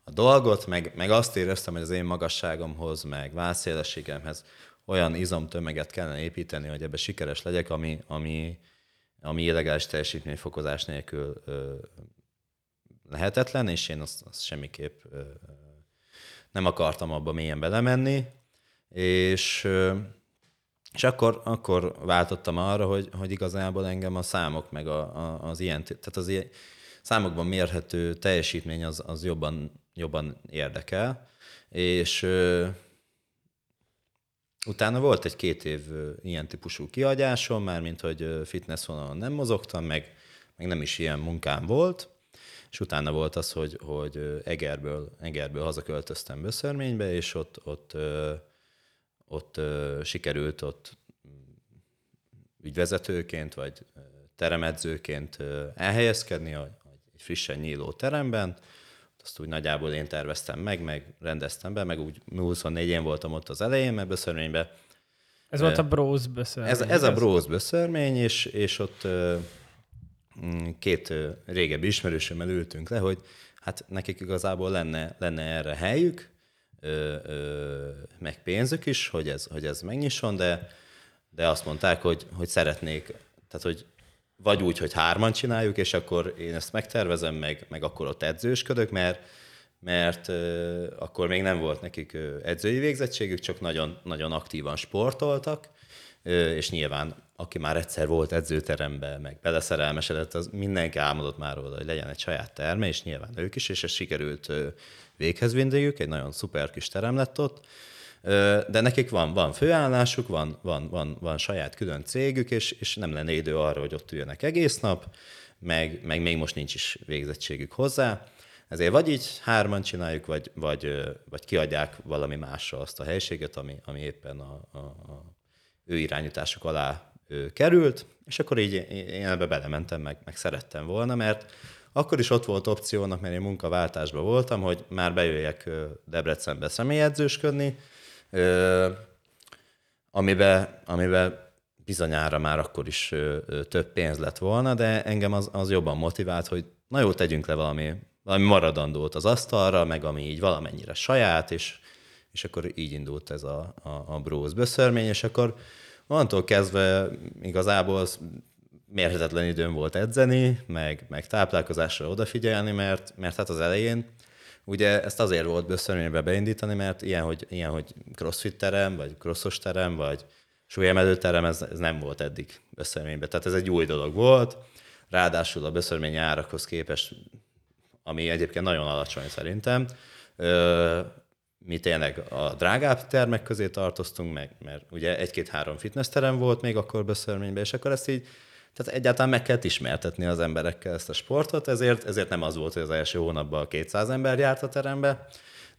a dolgot, meg, meg azt éreztem, hogy az én magasságomhoz, meg válszélességemhez olyan izomtömeget kellene építeni, hogy ebbe sikeres legyek, ami, ami, ami illegális teljesítményfokozás nélkül ö, lehetetlen, és én azt, azt semmiképp ö, nem akartam abba mélyen belemenni, és, ö, és akkor, akkor váltottam arra, hogy, hogy igazából engem a számok, meg a, a, az ilyen, tehát az ilyen számokban mérhető teljesítmény az, az jobban, jobban érdekel, és Utána volt egy két év ilyen típusú kiadásom, már mint hogy fitness vonalon nem mozogtam, meg, meg nem is ilyen munkám volt, és utána volt az, hogy, hogy Egerből, Egerből hazaköltöztem Böszörménybe, és ott, ott, ott, ott sikerült ott ügyvezetőként, vagy teremedzőként elhelyezkedni egy frissen nyíló teremben, azt úgy nagyjából én terveztem meg, meg rendeztem be, meg úgy 24 én voltam ott az elején, mert böszörménybe. Ez volt a Bros böszörmény. Ez, ez a Bros böszörmény, és, és ott mm, két régebbi ismerősömmel ültünk le, hogy hát nekik igazából lenne, lenne erre helyük, ö, ö, meg pénzük is, hogy ez, hogy ez megnyisson, de, de azt mondták, hogy, hogy szeretnék, tehát hogy vagy úgy, hogy hárman csináljuk, és akkor én ezt megtervezem, meg, meg akkor ott edzősködök, mert, mert akkor még nem volt nekik edzői végzettségük, csak nagyon, nagyon aktívan sportoltak, és nyilván aki már egyszer volt edzőteremben, meg beleszerelmesedett, az mindenki álmodott már róla, hogy legyen egy saját terme, és nyilván ők is, és ez sikerült véghez vinniük, egy nagyon szuper kis terem lett ott, de nekik van, van főállásuk, van, van, van, van saját külön cégük, és, és nem lenne idő arra, hogy ott üljenek egész nap, meg, meg még most nincs is végzettségük hozzá. Ezért vagy így hárman csináljuk, vagy, vagy, vagy kiadják valami másra azt a helységet, ami, ami éppen a, a, a ő irányításuk alá ő került, és akkor így én ebbe belementem, meg, meg szerettem volna, mert akkor is ott volt opciónak, mert én munkaváltásban voltam, hogy már bejöjjek Debrecenbe személyedzősködni, amiben, amiben bizonyára már akkor is több pénz lett volna, de engem az, az jobban motivált, hogy na jó, tegyünk le valami, valami maradandót az asztalra, meg ami így valamennyire saját, és, és akkor így indult ez a, a, a Bróz böszörmény, és akkor onnantól kezdve igazából az mérhetetlen időm volt edzeni, meg, meg táplálkozásra odafigyelni, mert, mert hát az elején Ugye ezt azért volt böszörménybe beindítani, mert ilyen, hogy, ilyen, hogy crossfit terem, vagy crossos terem, vagy súlyemelő terem, ez, ez nem volt eddig böszörménybe. Tehát ez egy új dolog volt. Ráadásul a böszörmény árakhoz képest, ami egyébként nagyon alacsony szerintem, mi tényleg a drágább termek közé tartoztunk, meg, mert ugye egy-két-három fitness terem volt még akkor böszörményben, és akkor ezt így tehát egyáltalán meg kell ismertetni az emberekkel ezt a sportot, ezért, ezért nem az volt, hogy az első hónapban 200 ember járt a terembe,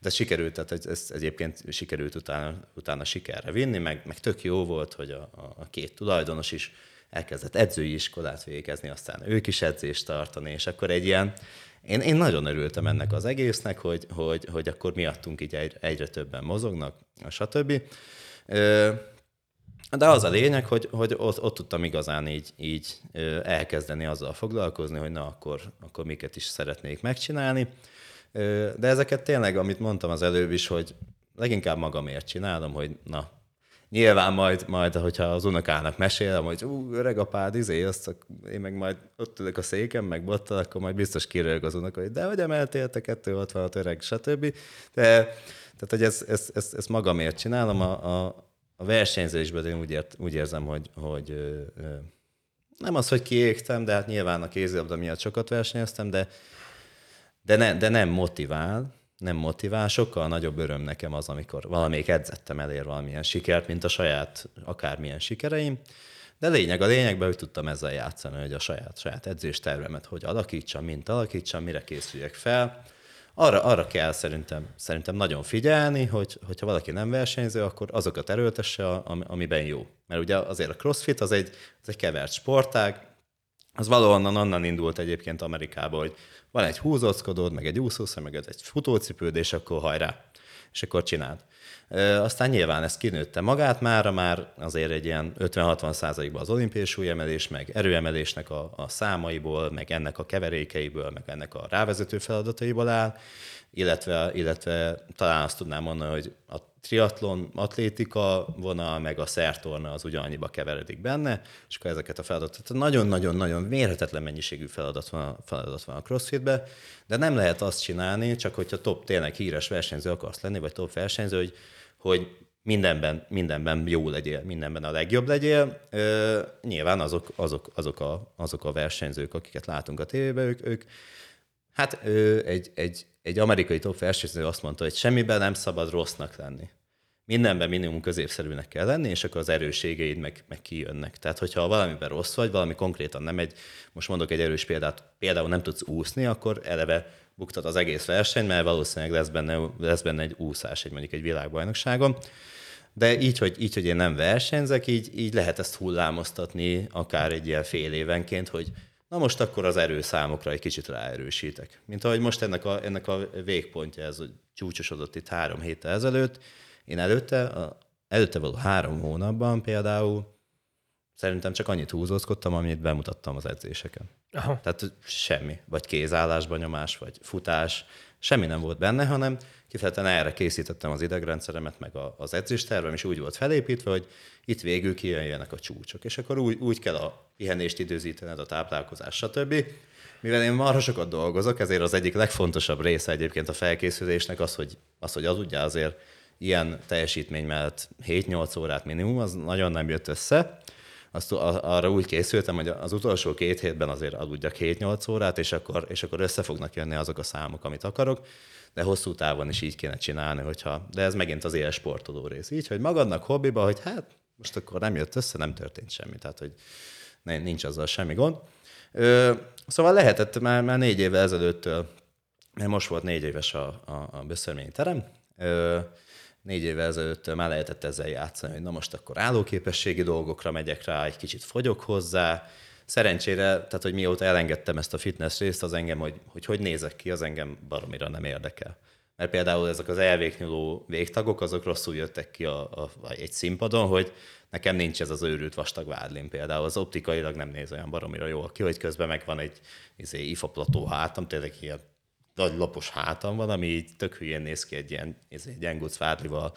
de sikerült, tehát ez egyébként sikerült utána, utána sikerre vinni, meg, meg tök jó volt, hogy a, a két tulajdonos is elkezdett edzői iskolát végezni, aztán ők is edzést tartani, és akkor egy ilyen, én, én nagyon örültem ennek az egésznek, hogy, hogy, hogy akkor miattunk így egyre, többen mozognak, stb. De az a lényeg, hogy, hogy ott, ott tudtam igazán így, így elkezdeni azzal foglalkozni, hogy na akkor, akkor miket is szeretnék megcsinálni. De ezeket tényleg, amit mondtam az előbb is, hogy leginkább magamért csinálom, hogy na, nyilván majd, majd hogyha az unokának mesélem, hogy ú, öreg apád, izé, azt én meg majd ott ülök a széken, meg bottal, akkor majd biztos kirög az unoka, hogy de hogy emeltél te 266 öreg, stb. De, tehát, hogy ezt, ezt, ezt, ezt magamért csinálom, a, a, a versenyzésben én úgy, ért, úgy érzem, hogy, hogy ö, ö, nem az, hogy kiégtem, de hát nyilván a kézilabda miatt sokat versenyeztem, de, de, ne, de nem motivál, nem motivál, sokkal nagyobb öröm nekem az, amikor valamelyik edzettem elér valamilyen sikert, mint a saját akármilyen sikereim. De lényeg a lényegben, hogy tudtam ezzel játszani, hogy a saját, saját edzéstervemet hogy alakítsam, mint alakítsam, mire készüljek fel, arra, arra kell szerintem, szerintem nagyon figyelni, hogy, hogyha valaki nem versenyző, akkor azokat erőltesse, amiben jó. Mert ugye azért a crossfit az egy, az egy kevert sportág, az valahonnan onnan indult egyébként Amerikában, hogy van egy húzóckodód, meg egy úszószem, meg egy futócipőd, és akkor hajrá. és akkor csináld. Aztán nyilván ez kinőtte magát, mára már azért egy ilyen 50-60 százalékban az olimpiai súlyemelés, meg erőemelésnek a, a számaiból, meg ennek a keverékeiből, meg ennek a rávezető feladataiból áll, illetve, illetve talán azt tudnám mondani, hogy a triatlon, atlétika vonal, meg a szertorna az ugyanannyiba keveredik benne, és akkor ezeket a feladatokat, nagyon-nagyon-nagyon mérhetetlen mennyiségű feladat van, feladat van a crossfitbe, de nem lehet azt csinálni, csak hogyha top tényleg híres versenyző akarsz lenni, vagy top versenyző, hogy, hogy mindenben, mindenben jó legyél, mindenben a legjobb legyél. Ö, nyilván azok, azok, azok, a, azok a versenyzők, akiket látunk a tévében, ők, ők hát ö, egy, egy, egy amerikai top versenyző azt mondta, hogy semmiben nem szabad rossznak lenni. Mindenben minimum középszerűnek kell lenni, és akkor az erősségeid meg, meg kijönnek. Tehát, hogyha valamiben rossz vagy, valami konkrétan nem egy, most mondok egy erős példát, például nem tudsz úszni, akkor eleve buktad az egész versenyt, mert valószínűleg lesz benne, lesz benne egy úszás, egy mondjuk egy világbajnokságon. De így hogy, így, hogy én nem versenyzek, így, így lehet ezt hullámoztatni akár egy ilyen fél évenként, hogy na most akkor az erőszámokra egy kicsit ráerősítek. Mint ahogy most ennek a, ennek a végpontja, ez csúcsosodott itt három héttel ezelőtt, én előtte, a, előtte való három hónapban például szerintem csak annyit húzózkodtam, amit bemutattam az edzéseken. Aha. Tehát semmi, vagy kézállásban nyomás, vagy futás, semmi nem volt benne, hanem kifejezetten erre készítettem az idegrendszeremet, meg az edzéstervem, és úgy volt felépítve, hogy itt végül kijönjenek a csúcsok. És akkor úgy, úgy kell a pihenést időzítened, a táplálkozás, stb. Mivel én marha sokat dolgozok, ezért az egyik legfontosabb része egyébként a felkészülésnek az, hogy az, hogy az ugye azért ilyen teljesítmény mellett 7-8 órát minimum, az nagyon nem jött össze. Azt arra úgy készültem, hogy az utolsó két hétben azért aludjak 7-8 órát, és akkor, és akkor össze fognak jönni azok a számok, amit akarok, de hosszú távon is így kéne csinálni, hogyha, de ez megint az éles sportoló rész. Így, hogy magadnak hobbiba, hogy hát most akkor nem jött össze, nem történt semmi, tehát hogy nincs azzal semmi gond. Ö, szóval lehetett már, már négy évvel ezelőttől, mert most volt négy éves a, a, a terem, ö, négy évvel ezelőtt már lehetett ezzel játszani, hogy na most akkor állóképességi dolgokra megyek rá, egy kicsit fogyok hozzá. Szerencsére, tehát hogy mióta elengedtem ezt a fitness részt, az engem, hogy hogy, hogy nézek ki, az engem baromira nem érdekel. Mert például ezek az elvéknyúló végtagok, azok rosszul jöttek ki a, a, egy színpadon, hogy nekem nincs ez az őrült vastag vádlim például. Az optikailag nem néz olyan baromira jól ki, hogy közben meg van egy izé, ifaplató hátam, tényleg ilyen nagy lapos hátam van, ami így tök hülyén néz ki egy ilyen egy gyengúc vádlival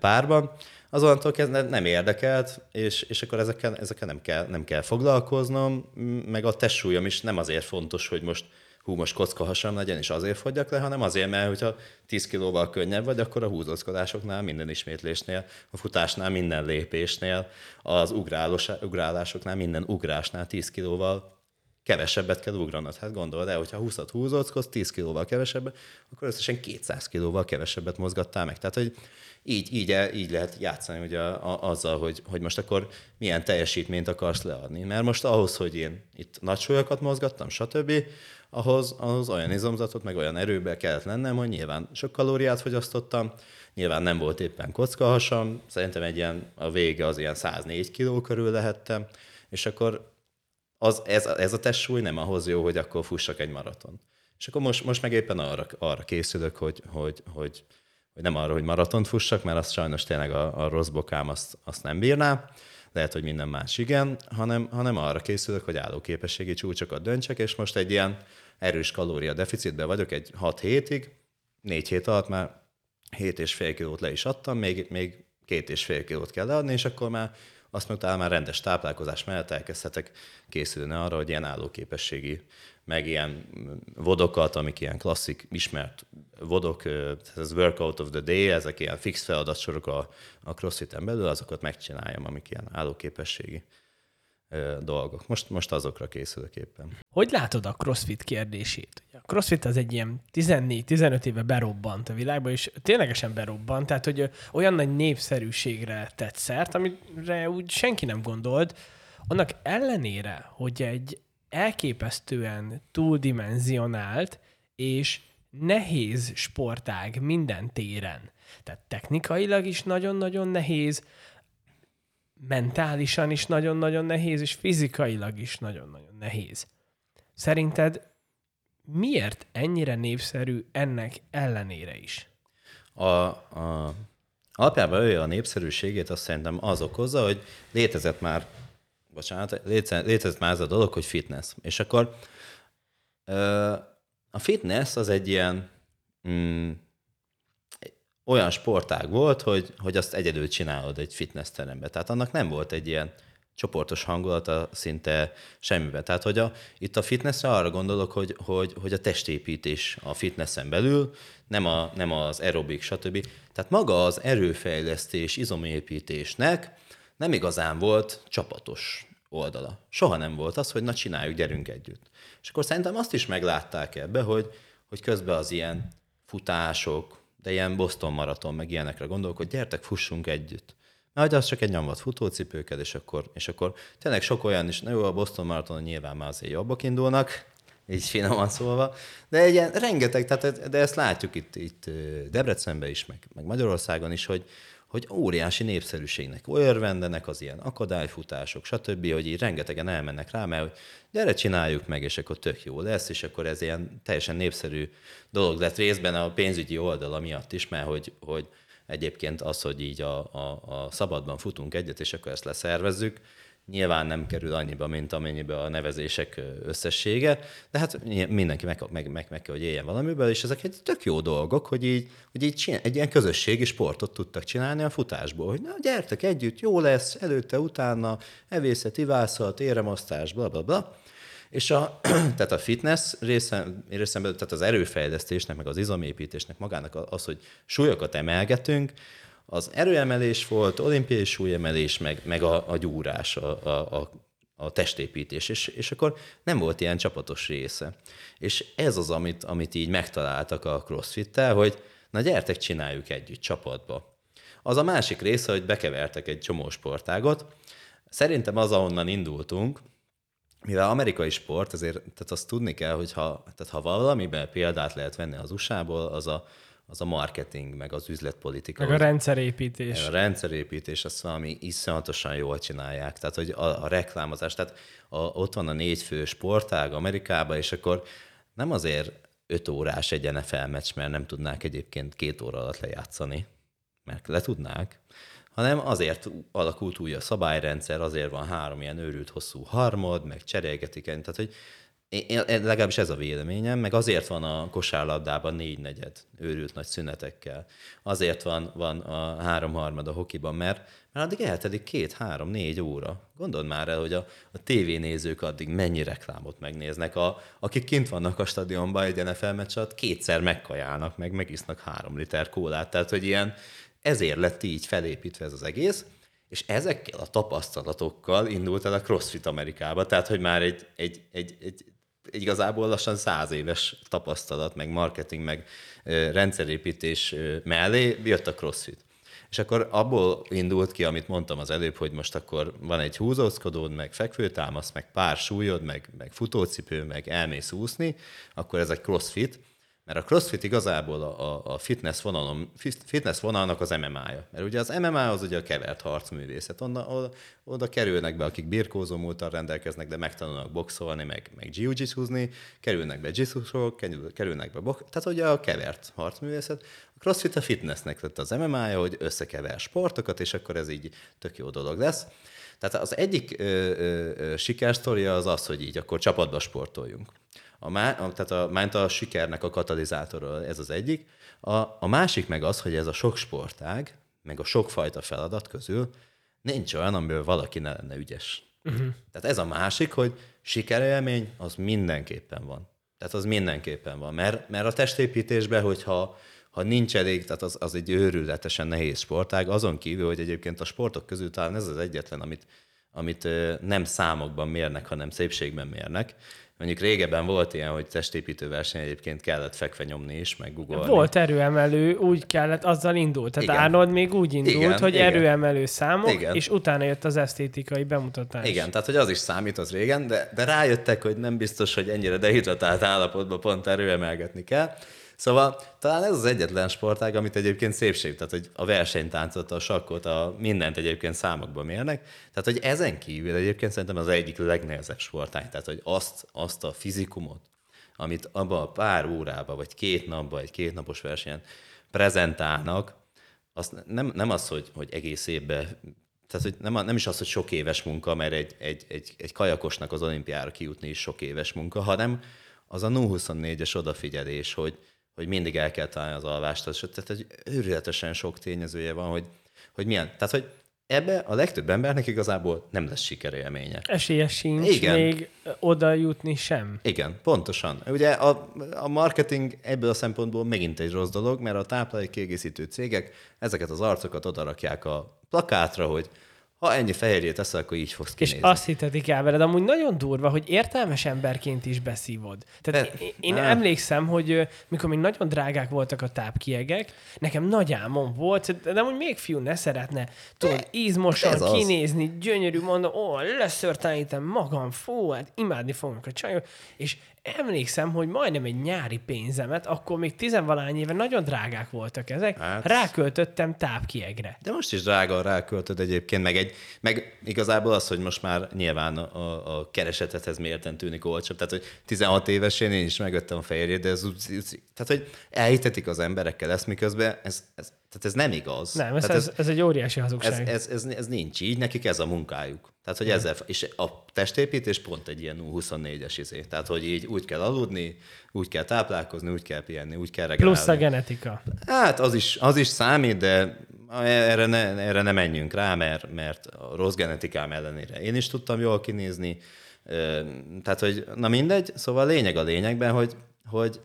párban. Azonnantól kezdve nem érdekelt, és, és akkor ezekkel, ezekkel nem, kell, nem kell foglalkoznom, meg a testsúlyom is nem azért fontos, hogy most hú, most kockahasam legyen, és azért fogyjak le, hanem azért, mert hogyha 10 kilóval könnyebb vagy, akkor a húzózkodásoknál, minden ismétlésnél, a futásnál, minden lépésnél, az ugrálós, ugrálásoknál, minden ugrásnál 10 kilóval kevesebbet kell ugranod. Hát gondolod el, hogyha 20-at húzódsz, 10 kilóval kevesebbet, akkor összesen 200 kilóval kevesebbet mozgattál meg. Tehát, hogy így, így, így lehet játszani ugye a, a, azzal, hogy, hogy most akkor milyen teljesítményt akarsz leadni. Mert most ahhoz, hogy én itt nagy súlyokat mozgattam, stb., ahhoz, ahhoz olyan izomzatot, meg olyan erőbe kellett lennem, hogy nyilván sok kalóriát fogyasztottam, nyilván nem volt éppen kockahasam, szerintem egy ilyen, a vége az ilyen 104 kiló körül lehettem, és akkor az, ez, ez a testsúly nem ahhoz jó, hogy akkor fussak egy maraton. És akkor most, most meg éppen arra, arra készülök, hogy, hogy, hogy, hogy nem arra, hogy maratont fussak, mert azt sajnos tényleg a, a rossz bokám azt, azt nem bírná, lehet, hogy minden más igen, hanem, hanem arra készülök, hogy állóképességi csúcsokat döntsek, és most egy ilyen erős kalória deficitben vagyok egy 6 hétig, 4 hét alatt már 7,5 kilót le is adtam, még, még két és fél kilót kell leadni, és akkor már azt mondta, már rendes táplálkozás mellett elkezdhetek készülni arra, hogy ilyen állóképességi, meg ilyen vodokat, amik ilyen klasszik, ismert vodok, ez workout of the day, ezek ilyen fix feladatsorok a, a crossfit belül, azokat megcsináljam, amik ilyen állóképességi dolgok. Most, most azokra készülök éppen. Hogy látod a crossfit kérdését? Crossfit az egy ilyen 14-15 éve berobbant a világba, és ténylegesen berobbant, tehát hogy olyan nagy népszerűségre tett szert, amire úgy senki nem gondolt, annak ellenére, hogy egy elképesztően túldimenzionált és nehéz sportág minden téren. Tehát technikailag is nagyon-nagyon nehéz, mentálisan is nagyon-nagyon nehéz, és fizikailag is nagyon-nagyon nehéz. Szerinted miért ennyire népszerű ennek ellenére is? A, a, alapjában ő a népszerűségét azt szerintem az okozza, hogy létezett már, bocsánat, létezett már az a dolog, hogy fitness. És akkor a fitness az egy ilyen mm, olyan sportág volt, hogy, hogy azt egyedül csinálod egy fitness terembe. Tehát annak nem volt egy ilyen csoportos hangulata szinte semmibe. Tehát, hogy a, itt a fitnessre arra gondolok, hogy, hogy, hogy a testépítés a fitnessen belül, nem, a, nem az aerobik, stb. Tehát maga az erőfejlesztés, izomépítésnek nem igazán volt csapatos oldala. Soha nem volt az, hogy na csináljuk, gyerünk együtt. És akkor szerintem azt is meglátták ebbe, hogy, hogy közben az ilyen futások, de ilyen Boston maraton, meg ilyenekre gondolok, hogy gyertek, fussunk együtt. Mert az csak egy nyomvat futócipőket, és akkor, és akkor tényleg sok olyan is, na jó, a Boston Marathon nyilván már azért jobbak indulnak, így finoman szólva, de egy ilyen rengeteg, tehát, de ezt látjuk itt, itt Debrecenben is, meg, meg Magyarországon is, hogy, hogy óriási népszerűségnek örvendenek az ilyen akadályfutások, stb., hogy így rengetegen elmennek rá, mert hogy gyere, csináljuk meg, és akkor tök jó lesz, és akkor ez ilyen teljesen népszerű dolog lett részben a pénzügyi oldala miatt is, mert hogy, hogy egyébként az, hogy így a, a, a szabadban futunk egyet, és akkor ezt leszervezzük, nyilván nem kerül annyiba, mint amennyibe a nevezések összessége, de hát mindenki meg, meg, meg, meg kell, hogy éljen valamiből, és ezek egy tök jó dolgok, hogy így, hogy így csinál, egy ilyen közösségi sportot tudtak csinálni a futásból, hogy na gyertek együtt, jó lesz, előtte, utána, evészet, ivászat, éremasztás, bla, bla, bla. És a, tehát a fitness részem, részemben, tehát az erőfejlesztésnek, meg az izomépítésnek magának az, hogy súlyokat emelgetünk, az erőemelés volt, olimpiai súlyemelés, meg, meg a, a gyúrás, a, a, a, a testépítés, és, és akkor nem volt ilyen csapatos része. És ez az, amit, amit így megtaláltak a crossfit-tel, hogy na gyertek, csináljuk együtt csapatba. Az a másik része, hogy bekevertek egy csomó sportágot. Szerintem az, ahonnan indultunk, mivel amerikai sport, ezért tehát azt tudni kell, hogy ha, tehát ha valamiben példát lehet venni az USA-ból, az a, az a marketing, meg az üzletpolitika. Meg a rendszerépítés. A rendszerépítés, azt valami iszonyatosan jól csinálják. Tehát, hogy a, a reklámozás, tehát a, ott van a négy fő sportág Amerikában, és akkor nem azért öt órás egy NFL meccs, mert nem tudnák egyébként két óra alatt lejátszani, mert le tudnák, hanem azért alakult új a szabályrendszer, azért van három ilyen őrült hosszú harmad, meg cserélgetik, tehát hogy én, legalábbis ez a véleményem, meg azért van a kosárlabdában négy negyed őrült nagy szünetekkel. Azért van, van a háromharmad a hokiban, mert, mert addig eltelik két, három, négy óra. Gondold már el, hogy a, a tévénézők addig mennyi reklámot megnéznek. A, akik kint vannak a stadionban egy NFL meccs alatt, kétszer megkajálnak, meg megisznak három liter kólát. Tehát, hogy ilyen, ezért lett így felépítve ez az egész. És ezekkel a tapasztalatokkal indult el a CrossFit Amerikába, tehát hogy már egy, egy, egy, egy igazából lassan száz éves tapasztalat, meg marketing, meg rendszerépítés mellé jött a crossfit. És akkor abból indult ki, amit mondtam az előbb, hogy most akkor van egy húzózkodód, meg fekvőtámasz, meg pár súlyod, meg, meg futócipő, meg elmész úszni, akkor ez egy crossfit, mert a CrossFit igazából a, a fitness, vonalon, fitness vonalnak az MMA-ja. Mert ugye az MMA az ugye a kevert harcművészet. Onda, oda, oda kerülnek be, akik birkózó múltal rendelkeznek, de megtanulnak boxolni, meg, meg jiu húzni, kerülnek be jiu kerülnek be box, tehát ugye a kevert harcművészet. A CrossFit a fitnessnek lett az MMA-ja, hogy összekever sportokat, és akkor ez így tök jó dolog lesz. Tehát az egyik ö, sikersztoria az az, hogy így akkor csapatba sportoljunk. A, má, tehát a, ment a sikernek a katalizátora, ez az egyik. A, a másik meg az, hogy ez a sok sportág, meg a sokfajta feladat közül nincs olyan, amiből valaki ne lenne ügyes. Uh-huh. Tehát ez a másik, hogy sikerélmény az mindenképpen van. Tehát az mindenképpen van. Mert, mert a testépítésben, hogyha ha nincs elég, tehát az, az egy őrületesen nehéz sportág, azon kívül, hogy egyébként a sportok közül talán ez az egyetlen, amit, amit nem számokban mérnek, hanem szépségben mérnek. Mondjuk régebben volt ilyen, hogy testépítő verseny egyébként kellett fekve nyomni is, meg googolni. Volt erőemelő, úgy kellett, azzal indult. Tehát igen. Arnold még úgy indult, igen, hogy igen. erőemelő számok, igen. és utána jött az esztétikai bemutatás. Igen, tehát hogy az is számít az régen, de, de rájöttek, hogy nem biztos, hogy ennyire dehidratált állapotban pont erőemelgetni kell. Szóval talán ez az egyetlen sportág, amit egyébként szépség, tehát hogy a versenytáncot, a sakkot, a mindent egyébként számokban mérnek. Tehát, hogy ezen kívül egyébként szerintem az egyik legnehezebb sportág. Tehát, hogy azt, azt a fizikumot, amit abban a pár órában, vagy két napban, egy kétnapos versenyen prezentálnak, az nem, nem az, hogy, hogy egész évben, tehát hogy nem, nem is az, hogy sok éves munka, mert egy, egy, egy, egy kajakosnak az olimpiára kijutni is sok éves munka, hanem az a 0-24-es odafigyelés, hogy, hogy mindig el kell találni az alvást. Tehát egy őrületesen sok tényezője van, hogy, hogy milyen. Tehát, hogy ebbe a legtöbb embernek igazából nem lesz sikerélménye. Esélye sincs Igen. még oda jutni sem. Igen, pontosan. Ugye a, a marketing ebből a szempontból megint egy rossz dolog, mert a táplálék kiegészítő cégek ezeket az arcokat odarakják a plakátra, hogy ha ennyi fehérjét eszel, akkor így fogsz kinézni. És azt hittetik el veled, amúgy nagyon durva, hogy értelmes emberként is beszívod. Tehát De, én, én emlékszem, hogy mikor még nagyon drágák voltak a tápkiegek, nekem nagy álmom volt, de amúgy még fiú ne szeretne, tudod, ízmosan kinézni, az. gyönyörű, mondom, ó, leszörtelenítem magam, fú, hát imádni fognak a csajok, és emlékszem, hogy majdnem egy nyári pénzemet, akkor még tizenvalány éve nagyon drágák voltak ezek, hát... ráköltöttem tápkiegre. De most is drága ráköltöd egyébként, meg, egy, meg igazából az, hogy most már nyilván a, a keresetethez mérten tűnik olcsóbb, tehát hogy 16 évesen én is megvettem a fehérjét, de ez, tehát hogy elhitetik az emberekkel ezt, miközben ez, ez, tehát ez nem igaz. Nem, ez, ez, ez, egy óriási hazugság. Ez, ez, ez, ez nincs így, nekik ez a munkájuk. Tehát, hogy ezzel, és a testépítés pont egy ilyen 24-es izé. Tehát, hogy így úgy kell aludni, úgy kell táplálkozni, úgy kell pihenni, úgy kell reggel. Plusz a genetika. Hát az is, az is számít, de erre ne, erre ne menjünk rá, mert, mert a rossz genetikám ellenére én is tudtam jól kinézni. Tehát, hogy na mindegy, szóval a lényeg a lényegben, hogy, hogy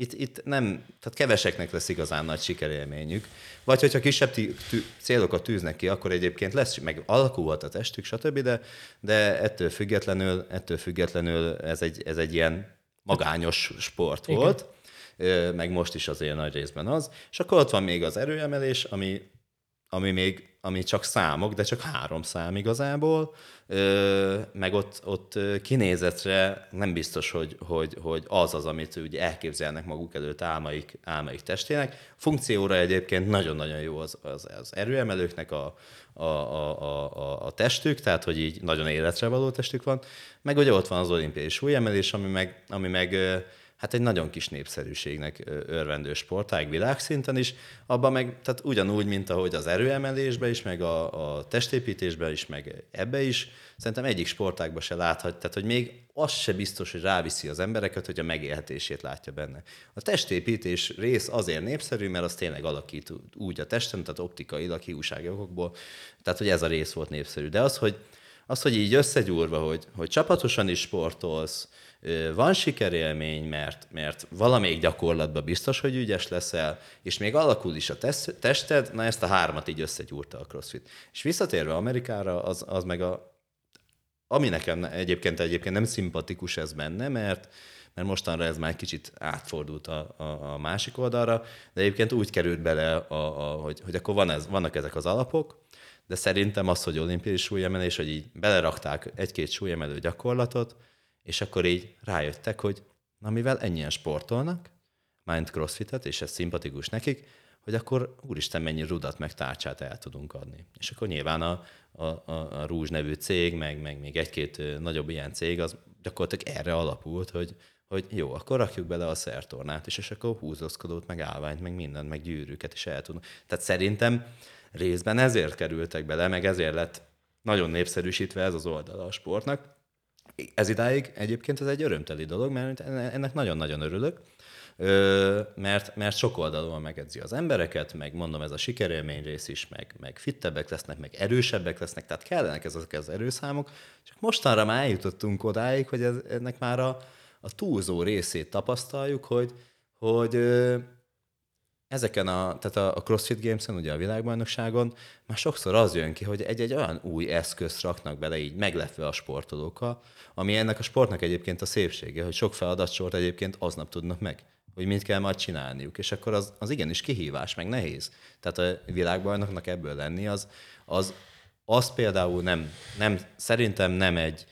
itt, itt nem, tehát keveseknek lesz igazán nagy sikerélményük. Vagy hogyha kisebb tű, tű, célokat tűznek ki, akkor egyébként lesz, meg alakulhat a testük, stb., de, de ettől függetlenül, ettől függetlenül ez egy, ez egy ilyen magányos sport Igen. volt, meg most is azért nagy részben az. És akkor ott van még az erőemelés, ami, ami még ami csak számok, de csak három szám igazából, meg ott, ott kinézetre nem biztos, hogy, hogy, hogy az az, amit ugye elképzelnek maguk előtt álmaik, álmaik testének. Funkcióra egyébként nagyon-nagyon jó az, az, az erőemelőknek a, a, a, a, a testük, tehát hogy így nagyon életre való testük van, meg ugye ott van az olimpiai súlyemelés, ami meg, ami meg hát egy nagyon kis népszerűségnek örvendő sportág világszinten is, abban meg, tehát ugyanúgy, mint ahogy az erőemelésbe is, meg a, a testépítésben is, meg ebbe is, szerintem egyik sportágban se láthat, tehát hogy még az se biztos, hogy ráviszi az embereket, hogy a megélhetését látja benne. A testépítés rész azért népszerű, mert az tényleg alakít úgy a testem, tehát optikailag, hiúsági okokból, tehát hogy ez a rész volt népszerű. De az, hogy, az, hogy így összegyúrva, hogy, hogy csapatosan is sportolsz, van sikerélmény, mert, mert valamelyik gyakorlatban biztos, hogy ügyes leszel, és még alakul is a tested, na ezt a hármat így összegyúrta a CrossFit. És visszatérve Amerikára, az, az meg a, ami nekem egyébként egyébként nem szimpatikus ez benne, mert, mert mostanra ez már kicsit átfordult a, a, a másik oldalra, de egyébként úgy került bele, a, a, hogy, hogy akkor van ez, vannak ezek az alapok, de szerintem az, hogy olimpiai súlyemelés, hogy így belerakták egy-két súlyemelő gyakorlatot, és akkor így rájöttek, hogy na mivel ennyien sportolnak, mind crossfitet, és ez szimpatikus nekik, hogy akkor úristen mennyi rudat meg tárcsát el tudunk adni. És akkor nyilván a, a, a, a Rúzs nevű cég, meg, meg még egy-két nagyobb ilyen cég, az gyakorlatilag erre alapult, hogy, hogy jó, akkor rakjuk bele a szertornát is, és akkor húzózkodót, meg állványt, meg mindent, meg gyűrűket is el tudunk. Tehát szerintem részben ezért kerültek bele, meg ezért lett nagyon népszerűsítve ez az oldala a sportnak, ez idáig egyébként ez egy örömteli dolog, mert ennek nagyon-nagyon örülök, mert, mert sok oldalon megedzi az embereket, meg mondom, ez a sikerélmény rész is, meg, meg fittebbek lesznek, meg erősebbek lesznek, tehát kellenek ezek az erőszámok, csak mostanra már eljutottunk odáig, hogy ez, ennek már a, a túlzó részét tapasztaljuk, hogy, hogy ezeken a, tehát a, CrossFit Games-en, ugye a világbajnokságon már sokszor az jön ki, hogy egy-egy olyan új eszközt raknak bele így meglepve a sportolókkal, ami ennek a sportnak egyébként a szépsége, hogy sok feladatsort egyébként aznap tudnak meg, hogy mit kell majd csinálniuk, és akkor az, az igenis kihívás, meg nehéz. Tehát a világbajnoknak ebből lenni, az, az, az például nem, nem, szerintem nem egy,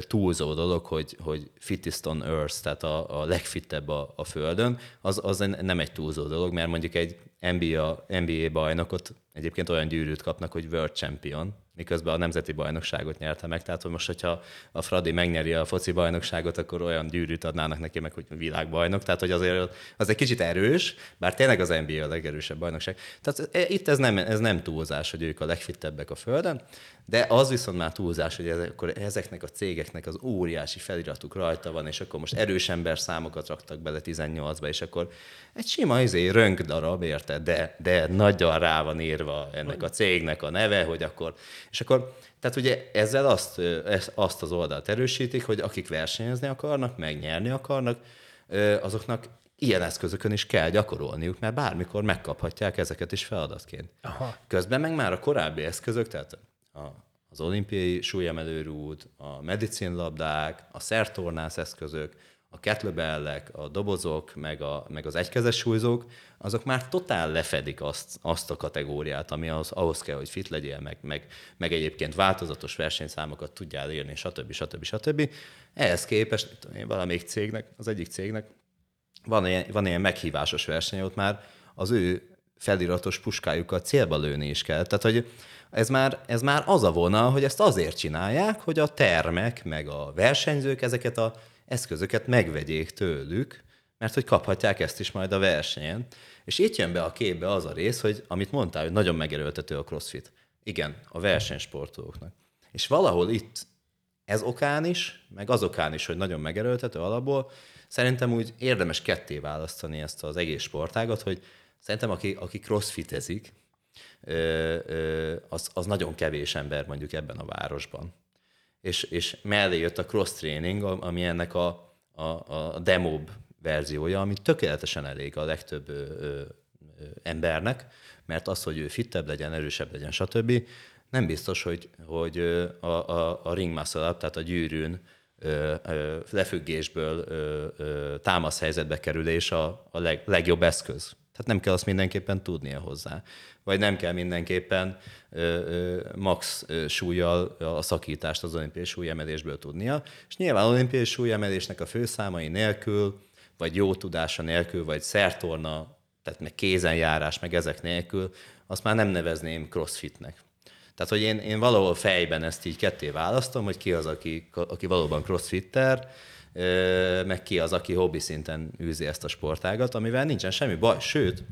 túlzó dolog, hogy, hogy fittest on earth, tehát a, a legfittebb a, a földön, az, az nem egy túlzó dolog, mert mondjuk egy NBA, NBA bajnokot egyébként olyan gyűrűt kapnak, hogy World Champion, miközben a nemzeti bajnokságot nyerte meg. Tehát, hogy most, hogyha a Fradi megnyeri a foci bajnokságot, akkor olyan gyűrűt adnának neki meg, hogy világbajnok. Tehát, hogy azért az egy kicsit erős, bár tényleg az NBA a legerősebb bajnokság. Tehát e, itt ez nem, ez nem túlzás, hogy ők a legfittebbek a Földön, de az viszont már túlzás, hogy ezek, akkor ezeknek a cégeknek az óriási feliratuk rajta van, és akkor most erős ember számokat raktak bele 18-ba, és akkor egy sima izé, rönk darab, érted, de, de nagyon rá van írva ennek a cégnek a neve, hogy akkor, és akkor, tehát ugye ezzel azt, azt az oldalt erősítik, hogy akik versenyezni akarnak, megnyerni akarnak, azoknak ilyen eszközökön is kell gyakorolniuk, mert bármikor megkaphatják ezeket is feladatként. Aha. Közben meg már a korábbi eszközök, tehát a, az olimpiai súlyemelőrút, a medicinlabdák, a szertornász eszközök, a kettlebellek, a dobozok, meg, a, meg az egykezes súlyzók, azok már totál lefedik azt, azt a kategóriát, ami az, ahhoz kell, hogy fit legyél, meg, meg, meg egyébként változatos versenyszámokat tudjál írni, stb. stb. stb. Ehhez képest tudom valamelyik cégnek, az egyik cégnek van ilyen, van ilyen meghívásos verseny, ott már az ő feliratos puskájukat célba lőni is kell. Tehát, hogy ez már, ez már az a vonal, hogy ezt azért csinálják, hogy a termek, meg a versenyzők ezeket a eszközöket megvegyék tőlük, mert hogy kaphatják ezt is majd a versenyen. És itt jön be a képbe az a rész, hogy amit mondtál, hogy nagyon megerőltető a crossfit. Igen, a versenysportolóknak. És valahol itt ez okán is, meg az okán is, hogy nagyon megerőltető alapból, szerintem úgy érdemes ketté választani ezt az egész sportágat, hogy szerintem aki, aki crossfitezik, az, az nagyon kevés ember mondjuk ebben a városban és, és mellé jött a cross-training, ami ennek a, a, a demo verziója, ami tökéletesen elég a legtöbb ö, ö, embernek, mert az, hogy ő fittebb legyen, erősebb legyen, stb., nem biztos, hogy, hogy a, a, a ring muscle up, tehát a gyűrűn ö, ö, lefüggésből ö, ö, támasz helyzetbe kerülés a, a leg, legjobb eszköz. Tehát nem kell azt mindenképpen tudnia hozzá vagy nem kell mindenképpen ö, ö, max súlyjal a szakítást az olimpiai súlyemelésből tudnia. És nyilván olimpiai súlyemelésnek a főszámai nélkül, vagy jó tudása nélkül, vagy szertorna, tehát meg kézenjárás, meg ezek nélkül, azt már nem nevezném crossfitnek. Tehát, hogy én, én valahol fejben ezt így ketté választom, hogy ki az, aki, aki valóban crossfitter, meg ki az, aki hobbi szinten űzi ezt a sportágat, amivel nincsen semmi baj, sőt,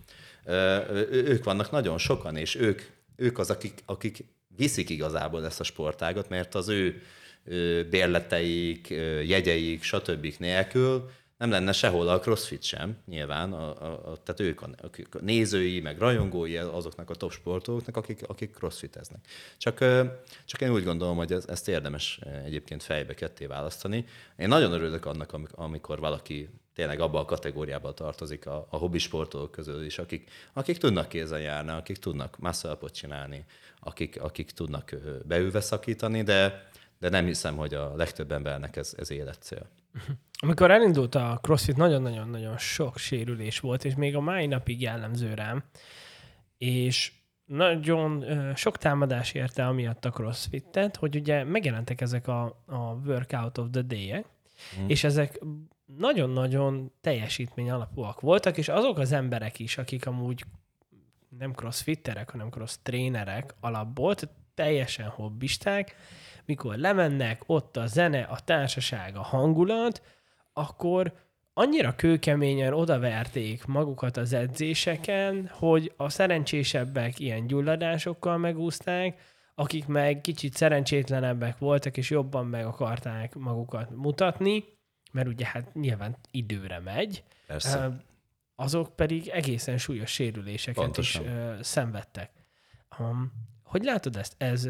ők vannak nagyon sokan, és ők, ők az, akik, akik viszik igazából ezt a sportágot, mert az ő bérleteik, jegyeik, stb. nélkül nem lenne sehol a crossfit sem, nyilván, a, a, a, tehát ők a, a nézői, meg rajongói azoknak a top sportolóknak, akik, akik crossfiteznek. Csak, csak én úgy gondolom, hogy ez, ezt érdemes egyébként fejbe ketté választani. Én nagyon örülök annak, amikor valaki tényleg abba a kategóriába tartozik a, a hobbi sportolók közül is, akik, akik tudnak kézen járni, akik tudnak muscle csinálni, akik, akik tudnak beülve szakítani, de, de nem hiszem, hogy a legtöbb embernek ez, ez életcél. Amikor elindult a CrossFit, nagyon-nagyon-nagyon sok sérülés volt, és még a mai napig jellemző rám, és nagyon sok támadás érte amiatt a CrossFit-et, hogy ugye megjelentek ezek a, a Workout of the Day-ek, mm. és ezek nagyon-nagyon teljesítmény alapúak voltak, és azok az emberek is, akik amúgy nem crossfitterek, hanem cross trénerek alapból, tehát teljesen hobbisták, mikor lemennek, ott a zene, a társaság, a hangulat, akkor annyira kőkeményen odaverték magukat az edzéseken, hogy a szerencsésebbek ilyen gyulladásokkal megúzták, akik meg kicsit szerencsétlenebbek voltak, és jobban meg akarták magukat mutatni, mert ugye hát nyilván időre megy, Persze. azok pedig egészen súlyos sérüléseket Pontosan. is szenvedtek. Hogy látod ezt? Ez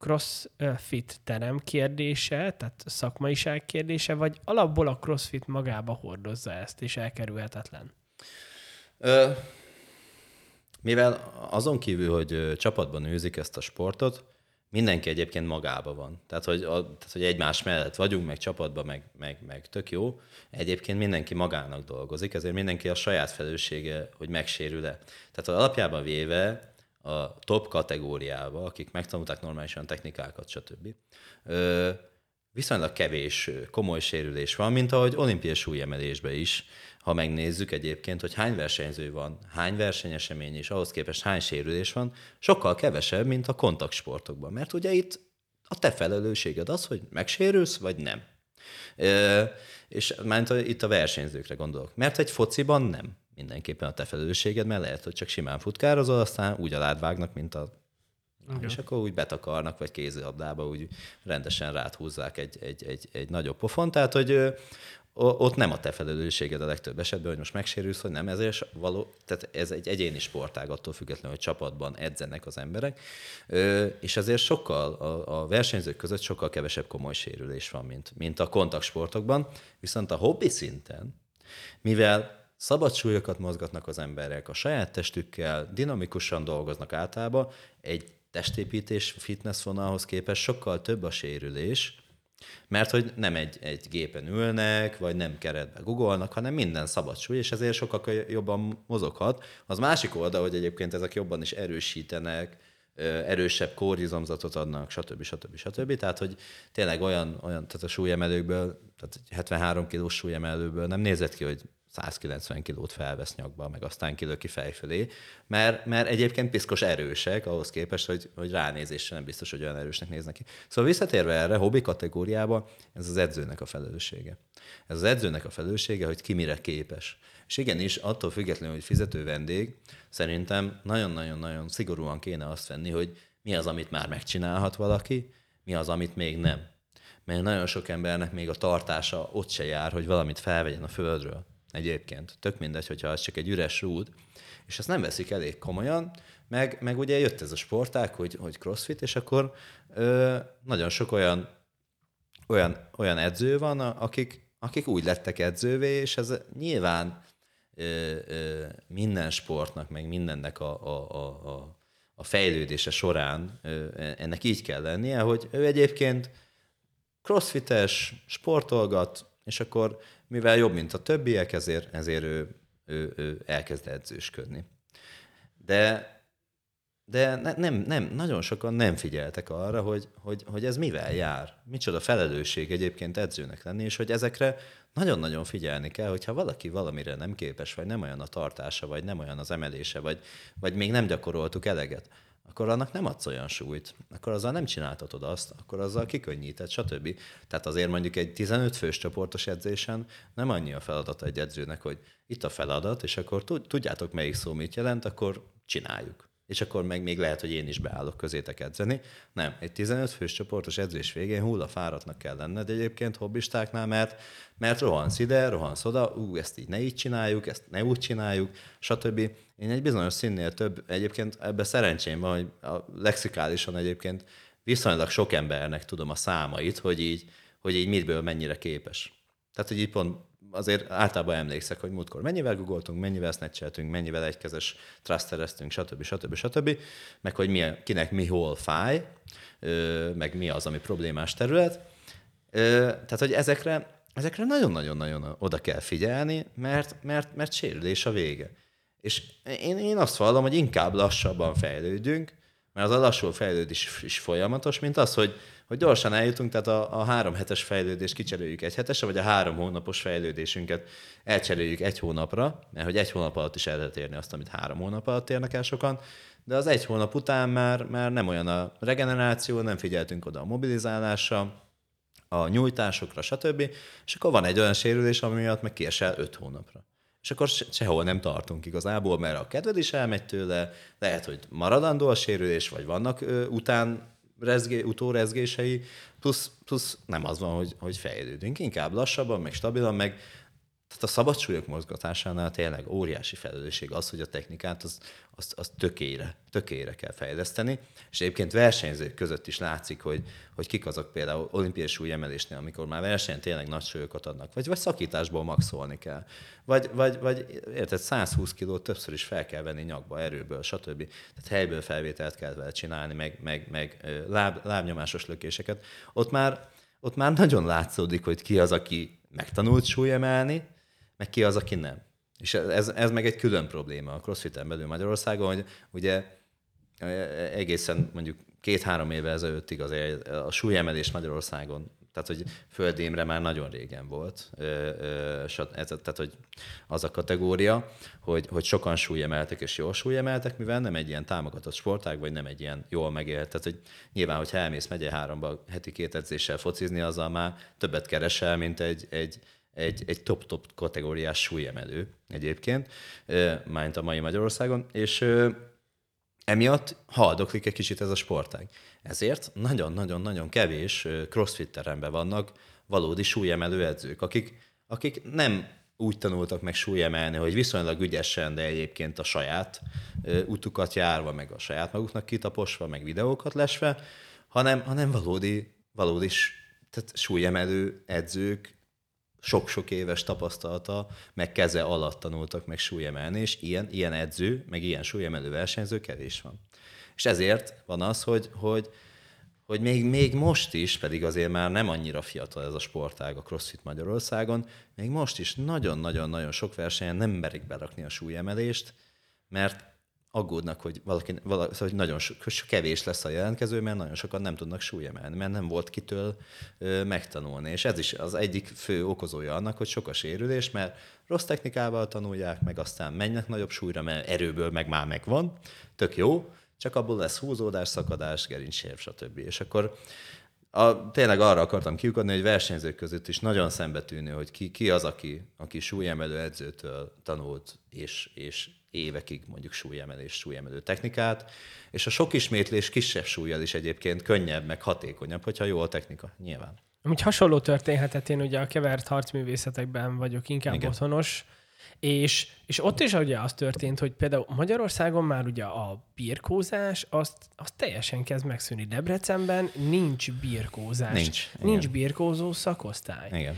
crossfit terem kérdése, tehát szakmaiság kérdése, vagy alapból a crossfit magába hordozza ezt, és elkerülhetetlen? Ö, mivel azon kívül, hogy csapatban űzik ezt a sportot, mindenki egyébként magába van. Tehát hogy, a, tehát, hogy egymás mellett vagyunk, meg csapatban, meg, meg, meg tök jó. Egyébként mindenki magának dolgozik, ezért mindenki a saját felelőssége, hogy megsérül-e. Tehát alapjában véve a top kategóriába, akik megtanulták normálisan technikákat, stb. Ö, viszonylag kevés komoly sérülés van, mint ahogy olimpiai súlyemelésben is, ha megnézzük egyébként, hogy hány versenyző van, hány versenyesemény és ahhoz képest hány sérülés van, sokkal kevesebb, mint a kontaktsportokban. Mert ugye itt a te felelősséged az, hogy megsérülsz, vagy nem. E, és már itt a versenyzőkre gondolok. Mert egy fociban nem mindenképpen a te felelősséged, mert lehet, hogy csak simán futkározol, aztán úgy aládvágnak, mint a igen. És akkor úgy betakarnak, vagy kézilabdába úgy rendesen ráthúzzák egy, egy, egy, egy nagyobb pofon. Tehát, hogy ott nem a te felelősséged a legtöbb esetben, hogy most megsérülsz, hogy nem, ezért való, tehát ez egy egyéni sportág, attól függetlenül, hogy csapatban edzenek az emberek, és ezért sokkal, a, a versenyzők között sokkal kevesebb komoly sérülés van, mint, mint a kontaktsportokban, viszont a hobbi szinten, mivel szabad súlyokat mozgatnak az emberek, a saját testükkel dinamikusan dolgoznak általában, egy testépítés fitness vonalhoz képest sokkal több a sérülés, mert hogy nem egy, egy gépen ülnek, vagy nem keretbe googolnak, hanem minden szabad súly, és ezért sokkal jobban mozoghat. Az másik oldal, hogy egyébként ezek jobban is erősítenek, erősebb kórizomzatot adnak, stb. stb. stb. Tehát, hogy tényleg olyan, olyan tehát a súlyemelőkből, tehát 73 kilós súlyemelőből nem nézett ki, hogy 190 kilót felvesz nyakba, meg aztán kilöki fejfölé, mert, mert egyébként piszkos erősek ahhoz képest, hogy, hogy ránézésre nem biztos, hogy olyan erősnek néznek ki. Szóval visszatérve erre, hobbi kategóriába, ez az edzőnek a felelőssége. Ez az edzőnek a felelőssége, hogy ki mire képes. És igenis, attól függetlenül, hogy fizető vendég, szerintem nagyon-nagyon-nagyon szigorúan kéne azt venni, hogy mi az, amit már megcsinálhat valaki, mi az, amit még nem. Mert nagyon sok embernek még a tartása ott se jár, hogy valamit felvegyen a földről egyébként. Tök mindegy, hogyha az csak egy üres rúd, és ezt nem veszik elég komolyan, meg, meg ugye jött ez a sportág, hogy, hogy crossfit, és akkor ö, nagyon sok olyan, olyan, olyan edző van, akik, akik úgy lettek edzővé, és ez nyilván ö, ö, minden sportnak, meg mindennek a, a, a, a, a fejlődése során ö, ennek így kell lennie, hogy ő egyébként crossfites, sportolgat, és akkor mivel jobb, mint a többiek, ezért, ezért ő, ő, ő elkezd edzősködni. De, de ne, nem, nem, nagyon sokan nem figyeltek arra, hogy, hogy, hogy ez mivel jár. Micsoda felelősség egyébként edzőnek lenni, és hogy ezekre nagyon-nagyon figyelni kell, hogyha valaki valamire nem képes, vagy nem olyan a tartása, vagy nem olyan az emelése, vagy, vagy még nem gyakoroltuk eleget, akkor annak nem adsz olyan súlyt, akkor azzal nem csináltatod azt, akkor azzal kikönnyíted, stb. Tehát azért mondjuk egy 15 fős csoportos edzésen nem annyi a feladat egy edzőnek, hogy itt a feladat, és akkor tudjátok melyik szó mit jelent, akkor csináljuk és akkor meg még lehet, hogy én is beállok közétek edzeni. Nem, egy 15 fős csoportos edzés végén hulla fáradtnak kell lenned egyébként hobbistáknál, mert, mert rohansz ide, rohansz oda, ú, ezt így ne így csináljuk, ezt ne úgy csináljuk, stb. Én egy bizonyos színnél több, egyébként ebben szerencsém van, hogy a lexikálisan egyébként viszonylag sok embernek tudom a számait, hogy így, hogy így mitből mennyire képes. Tehát, hogy így pont azért általában emlékszek, hogy múltkor mennyivel googoltunk, mennyivel snatcheltünk, mennyivel egykezes trustereztünk, stb. stb. stb. Meg hogy mi, kinek mi hol fáj, meg mi az, ami problémás terület. Tehát, hogy ezekre, ezekre nagyon-nagyon-nagyon oda kell figyelni, mert, mert, mert sérülés a vége. És én, én azt vallom, hogy inkább lassabban fejlődjünk, mert az a lassú fejlődés is folyamatos, mint az, hogy hogy gyorsan eljutunk, tehát a, a három hetes fejlődést kicserüljük egy hetesre, vagy a három hónapos fejlődésünket elcseréljük egy hónapra, mert hogy egy hónap alatt is el lehet érni azt, amit három hónap alatt érnek el sokan, de az egy hónap után már, már nem olyan a regeneráció, nem figyeltünk oda a mobilizálásra, a nyújtásokra, stb. És akkor van egy olyan sérülés, ami miatt meg kiesel öt hónapra. És akkor sehol nem tartunk igazából, mert a kedved is elmegy tőle, lehet, hogy maradandó a sérülés, vagy vannak ö, után rezgé, utórezgései, plusz, plusz nem az van, hogy, hogy fejlődünk, inkább lassabban, meg stabilan, meg tehát a szabadsúlyok mozgatásánál tényleg óriási felelősség az, hogy a technikát az, az, az tökére, tökére kell fejleszteni, és egyébként versenyzők között is látszik, hogy, hogy kik azok például olimpiai súlyemelésnél, amikor már versenyen tényleg nagy súlyokat adnak, vagy, vagy szakításból maxolni kell, vagy, vagy, vagy érted, 120 kilót többször is fel kell venni nyakba, erőből, stb. Tehát helyből felvételt kell vele csinálni, meg, meg, meg láb, lábnyomásos lökéseket. Ott már, ott már nagyon látszódik, hogy ki az, aki megtanult súlyemelni, meg ki az, aki nem. És ez, ez meg egy külön probléma a crossfit belül Magyarországon, hogy ugye egészen mondjuk két-három éve ezelőttig azért a súlyemelés Magyarországon, tehát hogy földémre már nagyon régen volt. Tehát, hogy az a kategória, hogy, hogy sokan súlyemeltek és jól súlyemeltek, mivel nem egy ilyen támogatott sportág, vagy nem egy ilyen jól megélt. Tehát, hogy nyilván, hogyha elmész megye háromba heti két edzéssel focizni, azzal már többet keresel, mint egy, egy, egy, egy top-top kategóriás súlyemelő egyébként, mint a mai Magyarországon, és emiatt haldoklik egy kicsit ez a sportág. Ezért nagyon-nagyon-nagyon kevés crossfit teremben vannak valódi súlyemelő edzők, akik, akik nem úgy tanultak meg súlyemelni, hogy viszonylag ügyesen, de egyébként a saját utukat járva, meg a saját maguknak kitaposva, meg videókat lesve, hanem, hanem valódi, valódi tehát súlyemelő edzők sok-sok éves tapasztalata, meg keze alatt tanultak meg súlyemelni, és ilyen, ilyen edző, meg ilyen súlyemelő versenyző kevés van. És ezért van az, hogy, hogy, hogy még, még most is, pedig azért már nem annyira fiatal ez a sportág a CrossFit Magyarországon, még most is nagyon-nagyon-nagyon sok versenyen nem merik berakni a súlyemelést, mert aggódnak, hogy valaki, valaki szóval, hogy nagyon so, kevés lesz a jelentkező, mert nagyon sokan nem tudnak súlyemelni, mert nem volt kitől ö, megtanulni. És ez is az egyik fő okozója annak, hogy sok a sérülés, mert rossz technikával tanulják, meg aztán mennek nagyobb súlyra, mert erőből meg már megvan, tök jó, csak abból lesz húzódás, szakadás, gerincsérv, stb. És akkor a, tényleg arra akartam kiukadni, hogy versenyzők között is nagyon szembetűnő, hogy ki, ki az, aki, aki súlyemelő edzőtől tanult, és, és évekig mondjuk súlyemelés, súlyemelő technikát, és a sok ismétlés kisebb súlyjal is egyébként könnyebb, meg hatékonyabb, hogyha jó a technika, nyilván. Amúgy hasonló történhetett, én ugye a kevert harcművészetekben vagyok inkább Igen. otthonos, és, és ott is ugye az történt, hogy például Magyarországon már ugye a birkózás, azt, azt teljesen kezd megszűnni. Debrecenben nincs birkózás. Nincs. Nincs igen. birkózó szakosztály. Igen.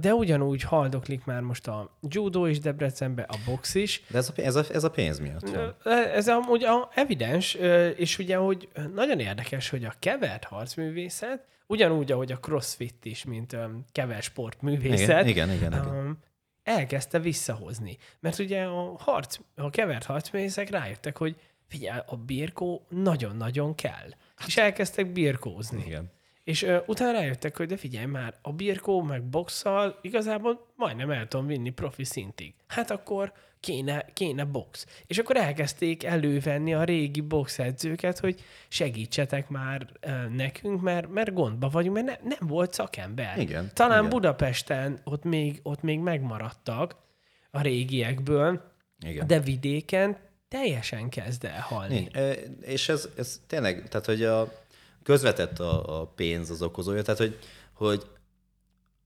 De ugyanúgy haldoklik már most a judo is Debrecenben, a box is. De ez a, ez a, ez a pénz miatt van. Ez amúgy a evidens, és ugye, hogy nagyon érdekes, hogy a kevert harcművészet, ugyanúgy, ahogy a crossfit is, mint kevert sportművészet, igen, igen, igen, igen elkezdte visszahozni. Mert ugye a, harc, a kevert harcművészek rájöttek, hogy figyelj, a birkó nagyon-nagyon kell. És elkezdtek birkózni. Igen. És uh, utána rájöttek, hogy de figyelj már, a birkó meg boxszal igazából majdnem el tudom vinni profi szintig. Hát akkor kéne, kéne box. És akkor elkezdték elővenni a régi boxedzőket, hogy segítsetek már uh, nekünk, mert, mert gondba vagyunk, mert ne, nem volt szakember. Igen. Talán igen. Budapesten ott még, ott még megmaradtak a régiekből, igen. de vidéken teljesen kezd el halni. És ez, ez tényleg, tehát hogy a közvetett a, a pénz az okozója, tehát hogy, hogy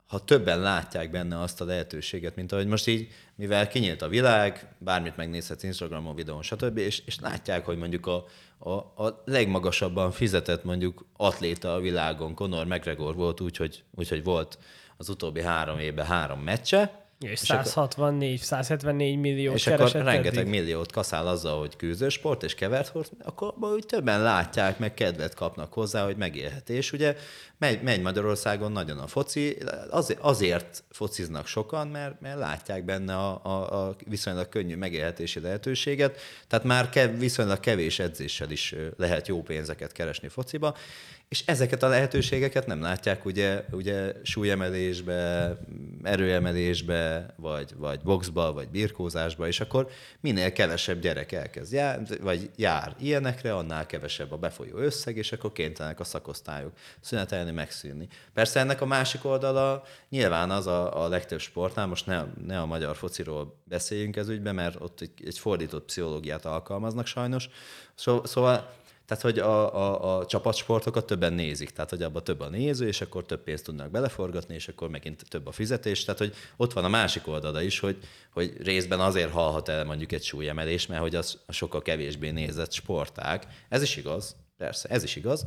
ha többen látják benne azt a lehetőséget, mint ahogy most így, mivel kinyílt a világ, bármit megnézhetsz Instagramon, videón, stb., és, és látják, hogy mondjuk a, a, a legmagasabban fizetett mondjuk atléta a világon, Conor McGregor volt úgy, hogy, úgy, hogy volt az utóbbi három évben három meccse, és 164, 174 millió És akkor rengeteg eddig. milliót kaszál azzal, hogy küzdősport és kevert hord, akkor úgy többen látják, meg kedvet kapnak hozzá, hogy megélhetés. Ugye megy, megy Magyarországon nagyon a foci, azért, azért fociznak sokan, mert, mert látják benne a, a, a viszonylag könnyű megélhetési lehetőséget, tehát már kev, viszonylag kevés edzéssel is lehet jó pénzeket keresni fociba, és ezeket a lehetőségeket nem látják ugye, ugye súlyemelésbe, erőemelésbe, vagy, vagy boxba, vagy birkózásba, és akkor minél kevesebb gyerek elkezd jár, vagy jár ilyenekre, annál kevesebb a befolyó összeg, és akkor kénytelenek a szakosztályok szünetelni, megszűnni. Persze ennek a másik oldala nyilván az a, a legtöbb sportnál, most ne, ne a magyar fociról beszéljünk ez ügyben, mert ott egy, egy fordított pszichológiát alkalmaznak sajnos. Szóval tehát, hogy a, a, a csapatsportokat többen nézik, tehát, hogy abban több a néző, és akkor több pénzt tudnak beleforgatni, és akkor megint több a fizetés. Tehát, hogy ott van a másik oldala is, hogy, hogy részben azért halhat el mondjuk egy súlyemelés, mert hogy az sokkal kevésbé nézett sportág. Ez is igaz, persze, ez is igaz,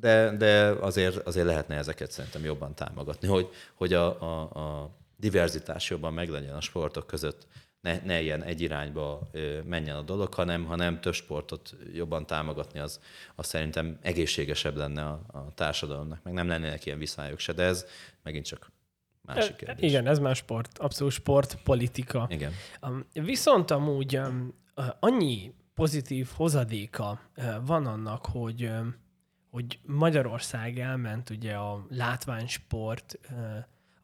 de, de azért, azért lehetne ezeket szerintem jobban támogatni, hogy, hogy a, a, a diverzitás jobban meglegyen a sportok között ne, ne ilyen egy irányba menjen a dolog, hanem, hanem több sportot jobban támogatni, az, az szerintem egészségesebb lenne a, a társadalomnak, meg nem lennének ilyen viszályok se, de ez megint csak másik kérdés. Igen, ez már sport, abszolút sport, politika. Igen. Viszont amúgy annyi pozitív hozadéka van annak, hogy hogy Magyarország elment ugye a látványsport,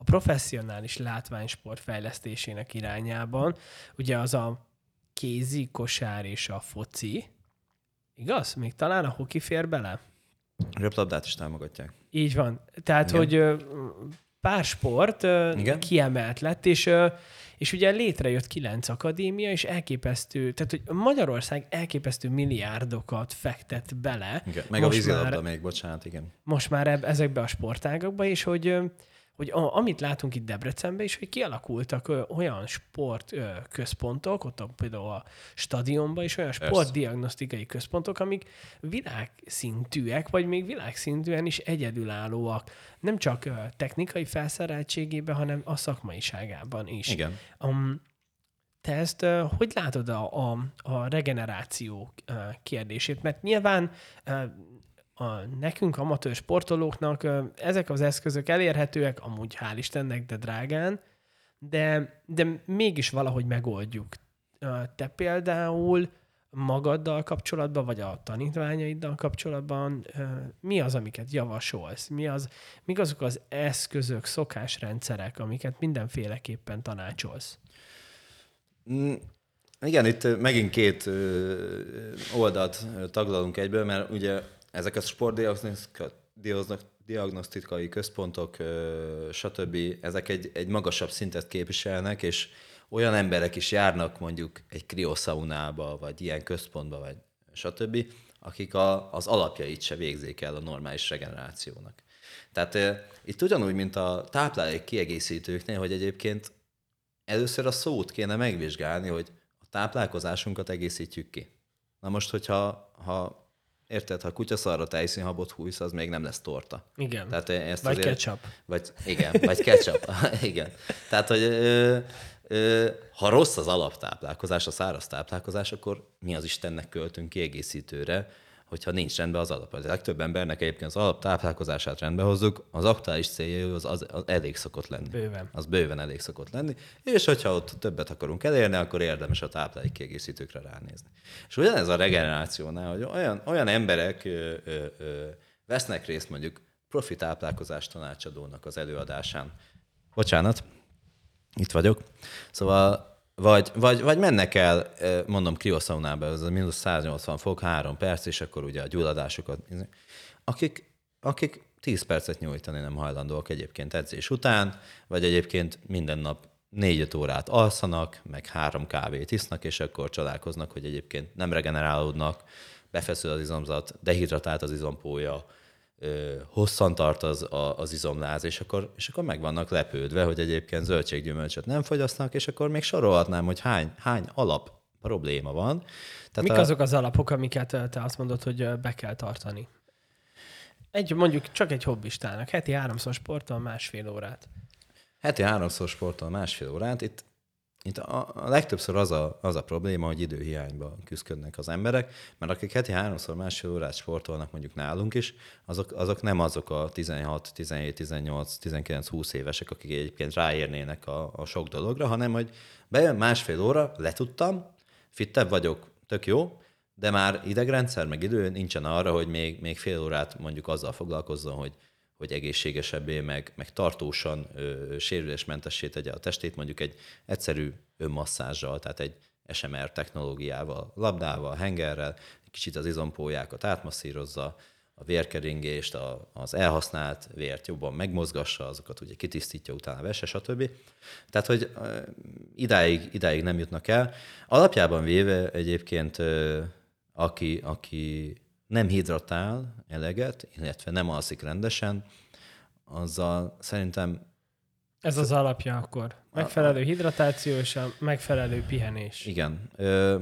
a professzionális látványsport fejlesztésének irányában. Ugye az a kézi, kosár és a foci. Igaz? Még talán a hoki fér bele? Röplabdát is támogatják. Így van. Tehát, Igen. hogy pár sport Igen? kiemelt lett, és, és ugye létrejött kilenc akadémia, és elképesztő, tehát hogy Magyarország elképesztő milliárdokat fektet bele. Igen. Meg most a vízilabda még, bocsánat, igen. Most már eb- ezekbe a sportágakba, és hogy hogy a, amit látunk itt Debrecenben is, hogy kialakultak ö, olyan sportközpontok, ott a, például a stadionban is olyan sportdiagnosztikai központok, amik világszintűek, vagy még világszintűen is egyedülállóak. Nem csak ö, technikai felszereltségében, hanem a szakmaiságában is. Igen. Um, te ezt hogy látod a, a, a regeneráció kérdését? Mert nyilván a, nekünk, amatőr sportolóknak ezek az eszközök elérhetőek, amúgy hál' Istennek, de drágán, de, de mégis valahogy megoldjuk. Te például magaddal kapcsolatban, vagy a tanítványaiddal kapcsolatban mi az, amiket javasolsz? Mi az, mik azok az eszközök, szokásrendszerek, amiket mindenféleképpen tanácsolsz? Mm, igen, itt megint két oldalt taglalunk egyből, mert ugye ezek a sportdiagnosztikai központok, stb. ezek egy, egy magasabb szintet képviselnek, és olyan emberek is járnak mondjuk egy kriószaunába, vagy ilyen központba, vagy stb., akik a, az alapjait se végzik el a normális regenerációnak. Tehát e, itt ugyanúgy, mint a táplálék kiegészítőknél, hogy egyébként először a szót kéne megvizsgálni, hogy a táplálkozásunkat egészítjük ki. Na most, hogyha ha Érted, ha kutyaszarra tejszínhabot hújsz, az még nem lesz torta. Igen. Tehát ezt vagy azért, ketchup. Vagy, igen, vagy ketchup. igen. Tehát, hogy ö, ö, ha rossz az alaptáplálkozás, a száraz táplálkozás, akkor mi az Istennek költünk kiegészítőre, hogyha nincs rendben az alap. A legtöbb embernek egyébként az alaptáplálkozását rendbe hozzuk, az aktuális célja az, az, az elég szokott lenni. Bőven. Az bőven elég szokott lenni, és hogyha ott többet akarunk elérni, akkor érdemes a táplálék kiegészítőkre ránézni. És ugyanez a regenerációnál, hogy olyan, olyan emberek ö, ö, ö, vesznek részt mondjuk profi táplálkozás tanácsadónak az előadásán. Bocsánat, itt vagyok. Szóval vagy, vagy, vagy mennek el, mondom, krioszaunába, ez a mínusz 180 fok, három perc, és akkor ugye a gyulladásokat, akik, akik 10 percet nyújtani nem hajlandóak egyébként edzés után, vagy egyébként minden nap 4 órát alszanak, meg három kávét isznak, és akkor csodálkoznak, hogy egyébként nem regenerálódnak, befeszül az izomzat, dehidratált az izompója, hosszan tart az, a, az izomláz, és akkor, és akkor meg vannak lepődve, hogy egyébként zöldséggyümölcsöt nem fogyasztanak, és akkor még sorolhatnám, hogy hány, hány alap probléma van. Tehát Mik a... azok az alapok, amiket te azt mondod, hogy be kell tartani? Egy, mondjuk csak egy hobbistának, heti háromszor sportol másfél órát. Heti háromszor sportol másfél órát. Itt itt a, a legtöbbször az a, az a probléma, hogy időhiányba küzdködnek az emberek, mert akik heti háromszor másfél órát sportolnak mondjuk nálunk is, azok, azok nem azok a 16, 17, 18, 19, 20 évesek, akik egyébként ráérnének a, a sok dologra, hanem hogy bejön másfél óra, letudtam, fittebb vagyok, tök jó, de már idegrendszer, meg idő nincsen arra, hogy még, még fél órát mondjuk azzal foglalkozzon, hogy hogy egészségesebbé, meg, meg tartósan ö, sérülésmentessé tegye a testét, mondjuk egy egyszerű önmasszázsal, tehát egy SMR technológiával, labdával, hengerrel, kicsit az izompójákat átmasszírozza, a vérkeringést, a, az elhasznált vért jobban megmozgassa, azokat ugye kitisztítja, utána vese, stb. Tehát, hogy idáig, idáig nem jutnak el. Alapjában véve egyébként, aki, aki nem hidratál eleget, illetve nem alszik rendesen, azzal szerintem... Ez az alapja akkor. Megfelelő hidratáció és a megfelelő pihenés. Igen. Ö,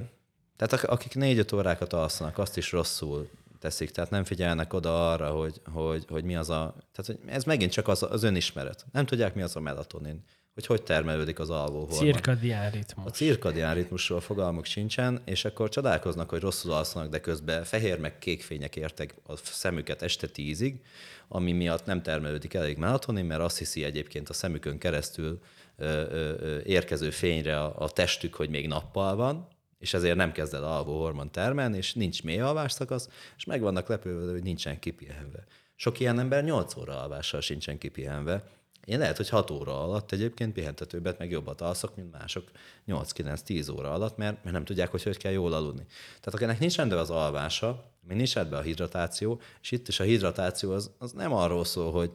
tehát akik négy-öt órákat alszanak, azt is rosszul teszik, tehát nem figyelnek oda arra, hogy, hogy, hogy mi az a... Tehát hogy ez megint csak az, az önismeret. Nem tudják, mi az a melatonin hogy hogy termelődik az alvó hormon. Cirkadián ritmus. A cirkadián ritmusról fogalmuk sincsen, és akkor csodálkoznak, hogy rosszul alszanak, de közben fehér meg kék fények értek a szemüket este tízig, ami miatt nem termelődik elég melatonin, mert azt hiszi egyébként a szemükön keresztül ö, ö, ö, érkező fényre a, a testük, hogy még nappal van, és ezért nem kezd el alvó hormon termelni, és nincs mély alvás szakasz, és meg vannak lepődve, hogy nincsen kipihenve. Sok ilyen ember 8 óra alvással sincsen kipihenve, én lehet, hogy 6 óra alatt egyébként pihentetőbbet, meg jobbat alszok, mint mások 8-9-10 óra alatt, mert, mert nem tudják, hogy hogy kell jól aludni. Tehát akinek nincs rendben az alvása, még nincs rendben a hidratáció, és itt is a hidratáció az, az nem arról szól, hogy,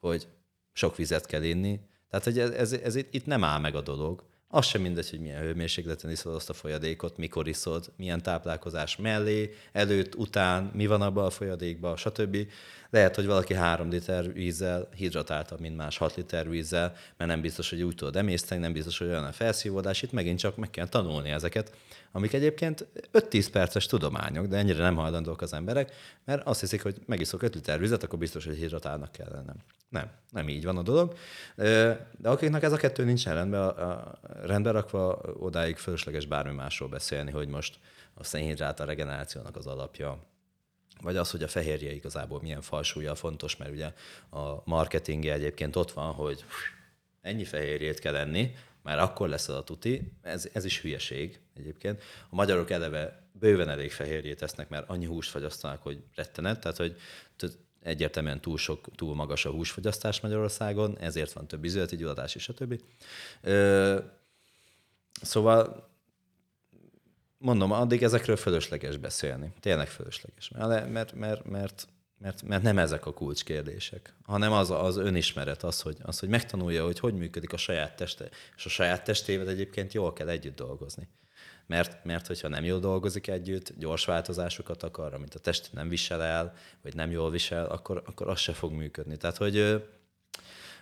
hogy sok vizet kell inni, tehát hogy ez, ez, ez itt nem áll meg a dolog, az sem mindegy, hogy milyen hőmérsékleten iszod azt a folyadékot, mikor iszod, milyen táplálkozás mellé, előtt, után, mi van abban a folyadékban, stb. Lehet, hogy valaki három liter vízzel hidratáltabb, mint más 6 liter vízzel, mert nem biztos, hogy úgy tudod emészteni, nem biztos, hogy olyan a felszívódás. Itt megint csak meg kell tanulni ezeket, amik egyébként 5-10 perces tudományok, de ennyire nem hajlandók az emberek, mert azt hiszik, hogy megiszok 5 liter vizet, akkor biztos, hogy hidratálnak kell lennem. Nem, nem így van a dolog. De akiknek ez a kettő nincsen rendben, rendben rakva, odáig fölösleges bármi másról beszélni, hogy most a szénhidrát a regenerációnak az alapja, vagy az, hogy a fehérje igazából milyen falsúlya fontos, mert ugye a marketingje egyébként ott van, hogy ennyi fehérjét kell enni, már akkor lesz az a tuti, ez, ez is hülyeség egyébként. A magyarok eleve bőven elég fehérjét tesznek, mert annyi húst fagyasztanak, hogy rettenet, tehát hogy egyértelműen túl, sok, túl magas a húsfogyasztás Magyarországon, ezért van több izületi gyulladás és a többi. Szóval mondom, addig ezekről fölösleges beszélni. Tényleg fölösleges. Mert, mert, mert, mert, mert, mert nem ezek a kulcskérdések, hanem az, az önismeret, az hogy, az, hogy megtanulja, hogy hogy működik a saját teste, és a saját testével egyébként jól kell együtt dolgozni. Mert, mert hogyha nem jól dolgozik együtt, gyors változásokat akar, amit a test nem visel el, vagy nem jól visel, akkor, akkor az se fog működni. Tehát, hogy ö,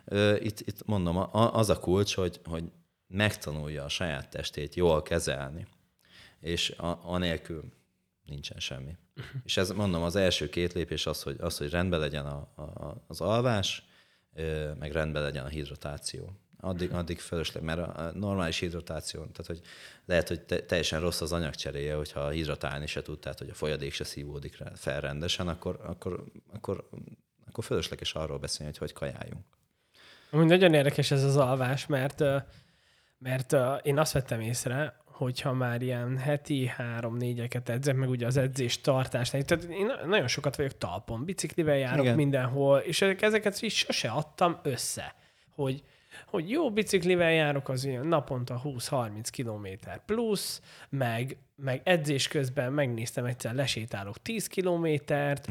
ö, itt, itt mondom, az a kulcs, hogy, hogy megtanulja a saját testét jól kezelni és a, anélkül nincsen semmi. Uh-huh. És ez mondom, az első két lépés az, hogy, az, hogy rendben legyen a, a, az alvás, meg rendben legyen a hidratáció. Addig, addig fölösleg, mert a normális hidratáció, tehát hogy lehet, hogy te, teljesen rossz az anyagcseréje, hogyha hidratálni se tud, tehát hogy a folyadék se szívódik fel rendesen, akkor, akkor, akkor, akkor fölösleges arról beszélni, hogy hogy kajáljunk. Amúgy nagyon érdekes ez az alvás, mert, mert én azt vettem észre, hogyha már ilyen heti három-négyeket edzek, meg ugye az edzés tartásnál. Tehát én nagyon sokat vagyok talpon, biciklivel járok Igen. mindenhol, és ezeket is sose adtam össze, hogy hogy jó biciklivel járok, az ilyen naponta 20-30 km plusz, meg, meg edzés közben megnéztem egyszer, lesétálok 10 kilométert,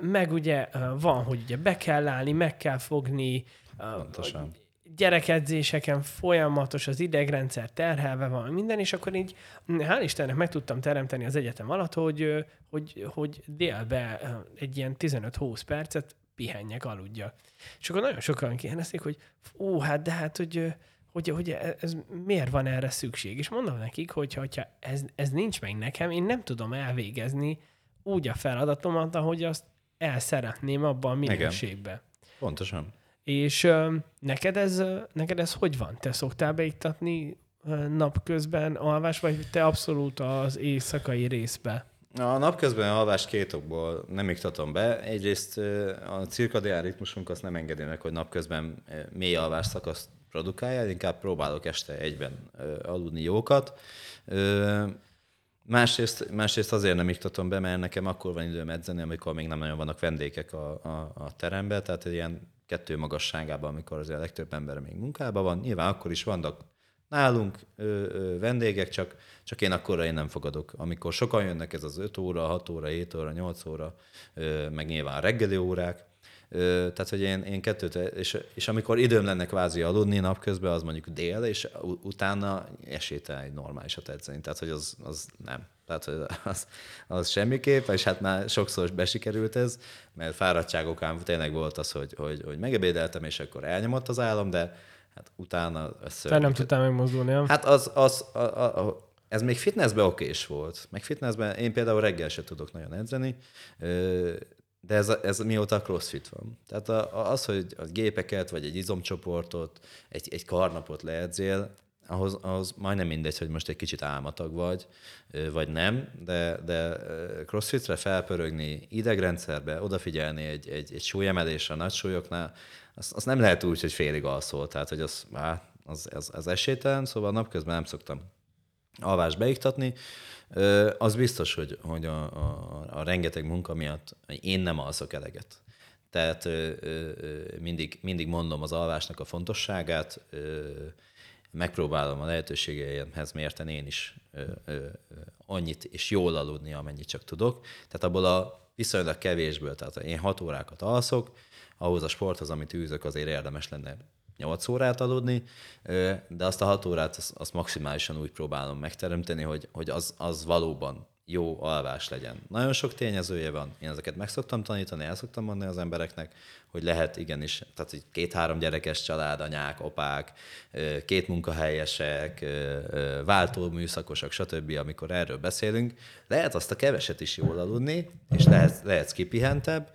meg ugye van, hogy ugye be kell állni, meg kell fogni, Pontosan gyerekedzéseken folyamatos az idegrendszer terhelve van minden, és akkor így hál' Istennek meg tudtam teremteni az egyetem alatt, hogy, hogy, hogy délbe egy ilyen 15-20 percet pihenjek, aludjak. És akkor nagyon sokan kérdezték, hogy ó, hát de hát, hogy, hogy, hogy ez, miért van erre szükség? És mondom nekik, hogy ha ez, ez nincs meg nekem, én nem tudom elvégezni úgy a feladatomat, ahogy azt el szeretném abban a minőségben. Pontosan. És neked, ez, neked ez hogy van? Te szoktál beiktatni napközben alvás, vagy te abszolút az éjszakai részbe? A napközben alvás két okból nem iktatom be. Egyrészt a cirkadián ritmusunk azt nem engedi meg, hogy napközben mély alvás szakaszt produkálja, inkább próbálok este egyben aludni jókat. Másrészt, másrészt azért nem iktatom be, mert nekem akkor van időm edzeni, amikor még nem nagyon vannak vendégek a, a, a teremben, tehát ilyen kettő magasságában, amikor azért a legtöbb ember még munkában van. Nyilván akkor is vannak nálunk ö, ö, vendégek, csak, csak én akkor én nem fogadok. Amikor sokan jönnek, ez az 5 óra, 6 óra, 7 óra, 8 óra, ö, meg nyilván reggeli órák, Ö, tehát, hogy én, én kettőt, és, és amikor időm lenne kvázi aludni napközben, az mondjuk dél, és utána esélytelen egy normálisat edzeni. Tehát, hogy az, az nem. Tehát, hogy az, az semmiképp, és hát már sokszor besikerült ez, mert fáradtságokán tényleg volt az, hogy, hogy, hogy megebédeltem, és akkor elnyomott az állam, de hát utána... Te nem tudtál megmozdulni, nem? Hát az, az a, a, a, ez még fitnessben okés volt. Meg fitnessben én például reggel se tudok nagyon edzeni, de ez, ez mióta a crossfit van. Tehát az, hogy a gépeket, vagy egy izomcsoportot, egy, egy karnapot leedzél, ahhoz, ahhoz majdnem mindegy, hogy most egy kicsit álmatag vagy, vagy nem, de, de crossfitre felpörögni, idegrendszerbe, odafigyelni egy, egy, egy súlyemelésre nagy súlyoknál, az, az nem lehet úgy, hogy félig alszol, tehát hogy az, á, az, az, az esélytelen, szóval napközben nem szoktam alvást beiktatni, az biztos, hogy, hogy a, a, a rengeteg munka miatt én nem alszok eleget. Tehát mindig, mindig mondom az alvásnak a fontosságát, megpróbálom a lehetőségeimhez mérten én is annyit és jól aludni, amennyit csak tudok. Tehát abból a viszonylag kevésből, tehát én hat órákat alszok, ahhoz a sporthoz, amit űzök, azért érdemes lenne 8 órát aludni, de azt a 6 órát azt, azt maximálisan úgy próbálom megteremteni, hogy, hogy az, az valóban jó alvás legyen. Nagyon sok tényezője van, én ezeket meg szoktam tanítani, el szoktam mondani az embereknek, hogy lehet igenis, tehát hogy két-három gyerekes család, anyák, opák, két munkahelyesek, váltó műszakosok, stb., amikor erről beszélünk, lehet azt a keveset is jól aludni, és lehet, lehetsz kipihentebb,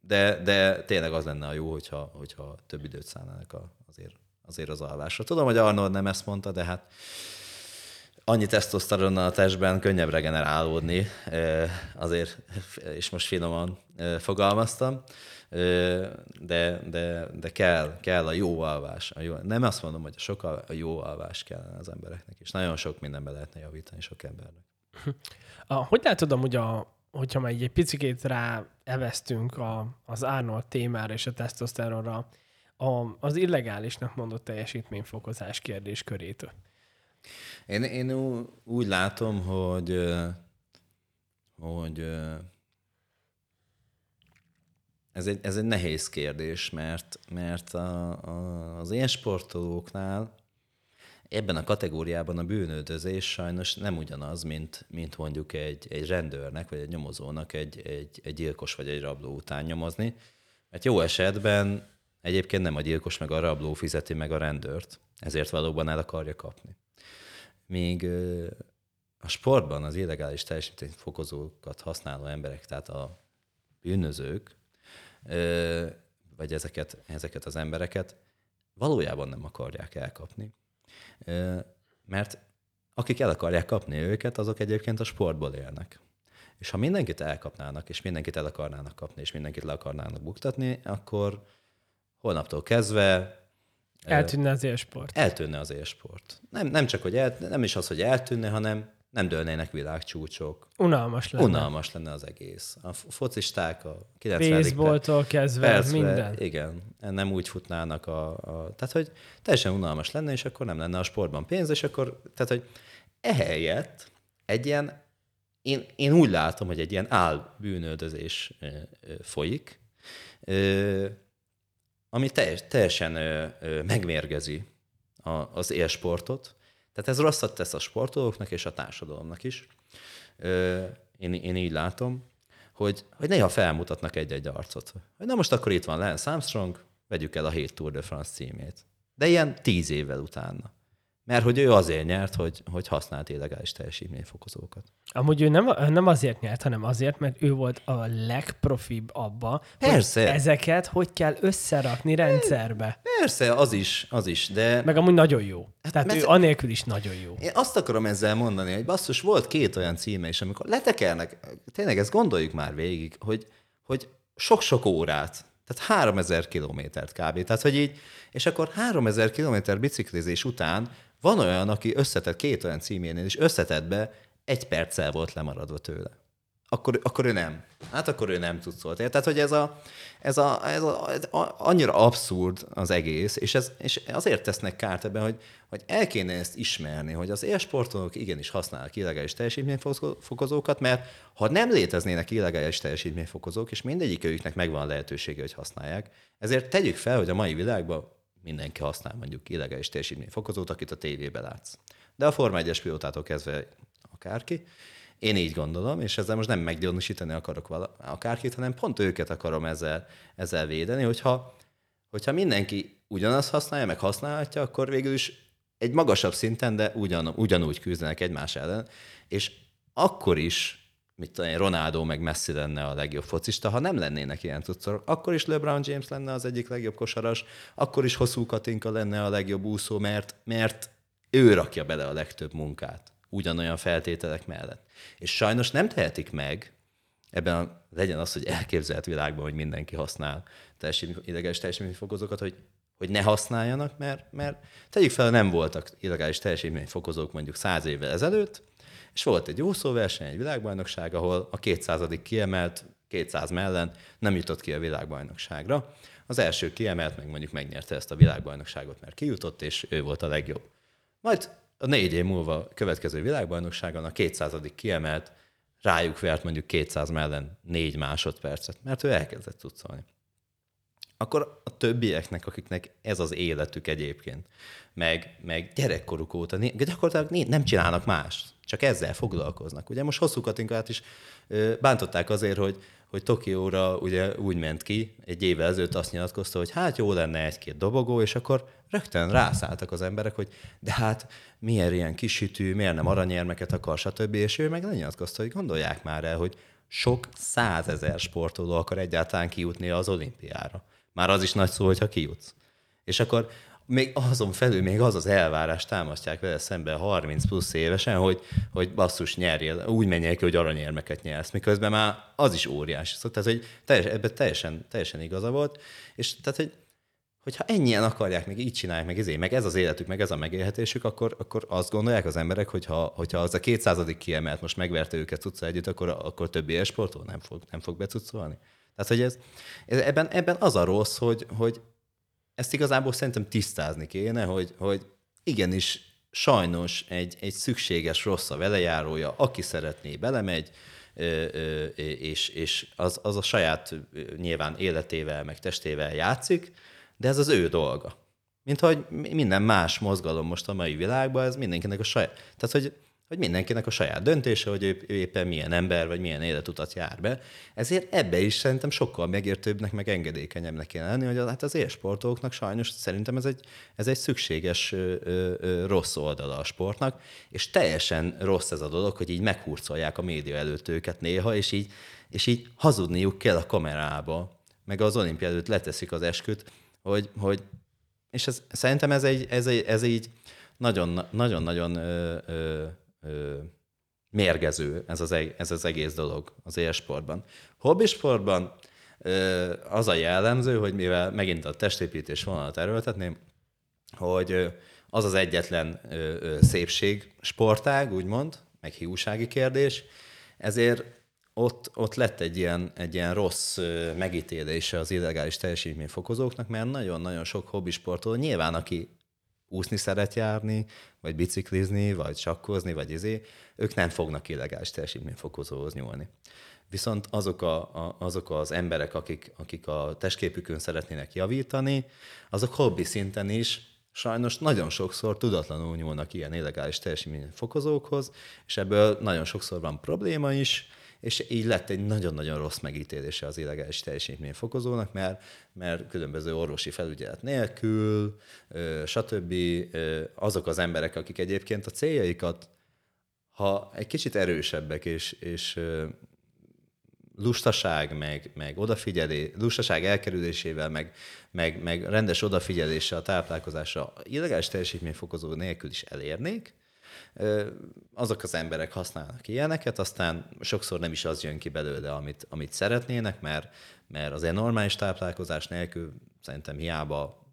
de, de tényleg az lenne a jó, hogyha, hogyha több időt szállnának azért, azért az alvásra. Tudom, hogy Arnold nem ezt mondta, de hát annyi tesztoszteronnal a testben könnyebb regenerálódni, azért, és most finoman fogalmaztam, de, de, de kell, kell a jó alvás. A jó, nem azt mondom, hogy sokkal a jó alvás kell az embereknek, és nagyon sok mindenbe lehetne javítani sok embernek. Hogy látod amúgy, a, hogyha már egy picit rá eveztünk a, az Arnold témára és a tesztoszteronra, a, az illegálisnak mondott teljesítményfokozás kérdés körétől. Én, én úgy látom, hogy, hogy ez egy, ez egy nehéz kérdés, mert, mert a, a, az én sportolóknál ebben a kategóriában a bűnöldözés sajnos nem ugyanaz, mint, mint mondjuk egy, egy rendőrnek, vagy egy nyomozónak egy, egy, egy gyilkos vagy egy rabló után nyomozni. Mert jó esetben egyébként nem a gyilkos meg a rabló fizeti meg a rendőrt, ezért valóban el akarja kapni. Míg a sportban az illegális teljesítményfokozókat használó emberek, tehát a bűnözők, vagy ezeket, ezeket az embereket valójában nem akarják elkapni. Mert akik el akarják kapni őket, azok egyébként a sportból élnek. És ha mindenkit elkapnának, és mindenkit el akarnának kapni, és mindenkit le akarnának buktatni, akkor holnaptól kezdve Eltűnne az élsport. Eltűnne az élsport. Nem, nem csak, hogy el, nem is az, hogy eltűnne, hanem nem dőlnének világcsúcsok. Unalmas lenne. Unalmas lenne az egész. A focisták a 90 Baseballtól kezdve, percbe, minden. Igen, nem úgy futnának a, a... Tehát, hogy teljesen unalmas lenne, és akkor nem lenne a sportban pénz, és akkor... Tehát, hogy ehelyett egy ilyen... Én, én úgy látom, hogy egy ilyen álbűnöldözés folyik, ami teljes, teljesen megmérgezi az élsportot. Tehát ez rosszat tesz a sportolóknak és a társadalomnak is. Én, én így látom, hogy, hogy néha felmutatnak egy-egy arcot. Hogy na most akkor itt van Lance Armstrong, vegyük el a 7 Tour de France címét. De ilyen tíz évvel utána. Mert hogy ő azért nyert, hogy, hogy használt illegális teljesítményfokozókat. Amúgy ő nem, nem azért nyert, hanem azért, mert ő volt a legprofibb abba, Persze. hogy ezeket hogy kell összerakni rendszerbe. Persze, az is, az is, de... Meg amúgy nagyon jó. Hát, Tehát mert ő anélkül is nagyon jó. Én azt akarom ezzel mondani, hogy basszus, volt két olyan címe is, amikor letekernek, tényleg ezt gondoljuk már végig, hogy, hogy sok-sok órát, tehát 3000 kilométert kb. Tehát, hogy így, és akkor 3000 kilométer biciklizés után van olyan, aki összetett két olyan címénél, és összetett be, egy perccel volt lemaradva tőle. Akkor, akkor ő nem. Hát akkor ő nem tud szólni. Tehát, hogy ez, a, ez, a, ez, a, ez a, annyira abszurd az egész, és, ez, és azért tesznek kárt ebben, hogy, hogy el kéne ezt ismerni, hogy az élsportolók igenis használnak illegális teljesítményfokozókat, mert ha nem léteznének illegális teljesítményfokozók, és mindegyik őknek megvan a lehetősége, hogy használják, ezért tegyük fel, hogy a mai világban mindenki használ mondjuk illegális teljesítményfokozót, akit a tévében látsz. De a Forma 1-es pilótától kezdve akárki, én így gondolom, és ezzel most nem meggyanúsítani akarok vala, akárkit, hanem pont őket akarom ezzel, ezzel védeni, hogyha, hogyha mindenki ugyanazt használja, meg használhatja, akkor végül is egy magasabb szinten, de ugyan, ugyanúgy küzdenek egymás ellen, és akkor is mit tudom én, Ronaldo meg Messi lenne a legjobb focista, ha nem lennének ilyen tudszorok, akkor is LeBron James lenne az egyik legjobb kosaras, akkor is Hosszú Katinka lenne a legjobb úszó, mert, mert ő rakja bele a legtöbb munkát ugyanolyan feltételek mellett. És sajnos nem tehetik meg, ebben a, legyen az, hogy elképzelt világban, hogy mindenki használ teljesítmény, ideges teljesítményfokozókat, hogy hogy ne használjanak, mert, mert tegyük fel, nem voltak illegális teljesítményfokozók mondjuk száz évvel ezelőtt, és volt egy úszóverseny, egy világbajnokság, ahol a 200. kiemelt 200 mellett nem jutott ki a világbajnokságra. Az első kiemelt meg mondjuk megnyerte ezt a világbajnokságot, mert kijutott, és ő volt a legjobb. Majd a négy év múlva következő világbajnokságon a 200. kiemelt rájuk vert mondjuk 200 mellen négy másodpercet, mert ő elkezdett tudszolni. Akkor a többieknek, akiknek ez az életük egyébként, meg, meg gyerekkoruk óta, gyakorlatilag nem csinálnak más, csak ezzel foglalkoznak. Ugye most hosszú Katinkát is bántották azért, hogy, hogy Tokióra ugye úgy ment ki, egy évvel ezelőtt azt nyilatkozta, hogy hát jó lenne egy-két dobogó, és akkor rögtön rászálltak az emberek, hogy de hát miért ilyen kisütű, miért nem aranyérmeket akar, stb. És ő meg lenyilatkozta, hogy gondolják már el, hogy sok százezer sportoló akar egyáltalán kijutni az olimpiára. Már az is nagy szó, hogyha kijutsz. És akkor még azon felül még az az elvárás támasztják vele szembe 30 plusz évesen, hogy, hogy basszus nyerjél, úgy menjél ki, hogy aranyérmeket nyersz, miközben már az is óriási. Szóval, tehát, hogy teljes, ebben teljesen, teljesen igaza volt, és tehát, hogy hogyha ennyien akarják, meg így csinálják, meg ezért, meg ez az életük, meg ez a megélhetésük, akkor, akkor azt gondolják az emberek, hogy ha, hogyha az a kétszázadik kiemelt most megverte őket cucca együtt, akkor, akkor többi sportol nem fog, nem fog becucolni. Tehát, hogy ez, ez ebben, ebben az a rossz, hogy, hogy ezt igazából szerintem tisztázni kéne, hogy, hogy igenis sajnos egy, egy szükséges rossz a velejárója, aki szeretné, belemegy, és, és az, az a saját nyilván életével, meg testével játszik, de ez az ő dolga. Mint hogy minden más mozgalom most a mai világban, ez mindenkinek a saját. Tehát, hogy hogy mindenkinek a saját döntése, hogy ő éppen milyen ember, vagy milyen életutat jár be. Ezért ebbe is szerintem sokkal megértőbbnek, meg engedékenyebbnek kéne lenni, hogy hát az élsportolóknak sajnos szerintem ez egy, ez egy szükséges ö, ö, rossz oldala a sportnak, és teljesen rossz ez a dolog, hogy így meghurcolják a média előtt őket néha, és így, és így hazudniuk kell a kamerába, meg az olimpia előtt leteszik az esküt, hogy, hogy és ez, szerintem ez, egy, ez, egy, ez így nagyon-nagyon mérgező ez az, ez az egész dolog az élsportban. Hobbisportban az a jellemző, hogy mivel megint a testépítés vonalat erőltetném, hogy az az egyetlen szépség sportág, úgymond, meg hiúsági kérdés, ezért ott, ott lett egy ilyen, egy ilyen rossz megítélése az illegális teljesítményfokozóknak, mert nagyon-nagyon sok hobbisportoló, nyilván aki úszni szeret járni, vagy biciklizni, vagy sakkozni, vagy izé, ők nem fognak illegális teljesítményfokozóhoz nyúlni. Viszont azok, a, a, azok az emberek, akik, akik a testképükön szeretnének javítani, azok hobbi szinten is sajnos nagyon sokszor tudatlanul nyúlnak ilyen illegális teljesítményfokozókhoz, és ebből nagyon sokszor van probléma is, és így lett egy nagyon-nagyon rossz megítélése az illegális teljesítményfokozónak, mert, mert különböző orvosi felügyelet nélkül, stb. azok az emberek, akik egyébként a céljaikat, ha egy kicsit erősebbek, és, és lustaság, meg, meg odafigyelés, lustaság elkerülésével, meg, meg, meg rendes odafigyeléssel a táplálkozásra illegális teljesítményfokozó nélkül is elérnék, azok az emberek használnak ilyeneket, aztán sokszor nem is az jön ki belőle, amit, amit szeretnének, mert, mert az normális táplálkozás nélkül szerintem hiába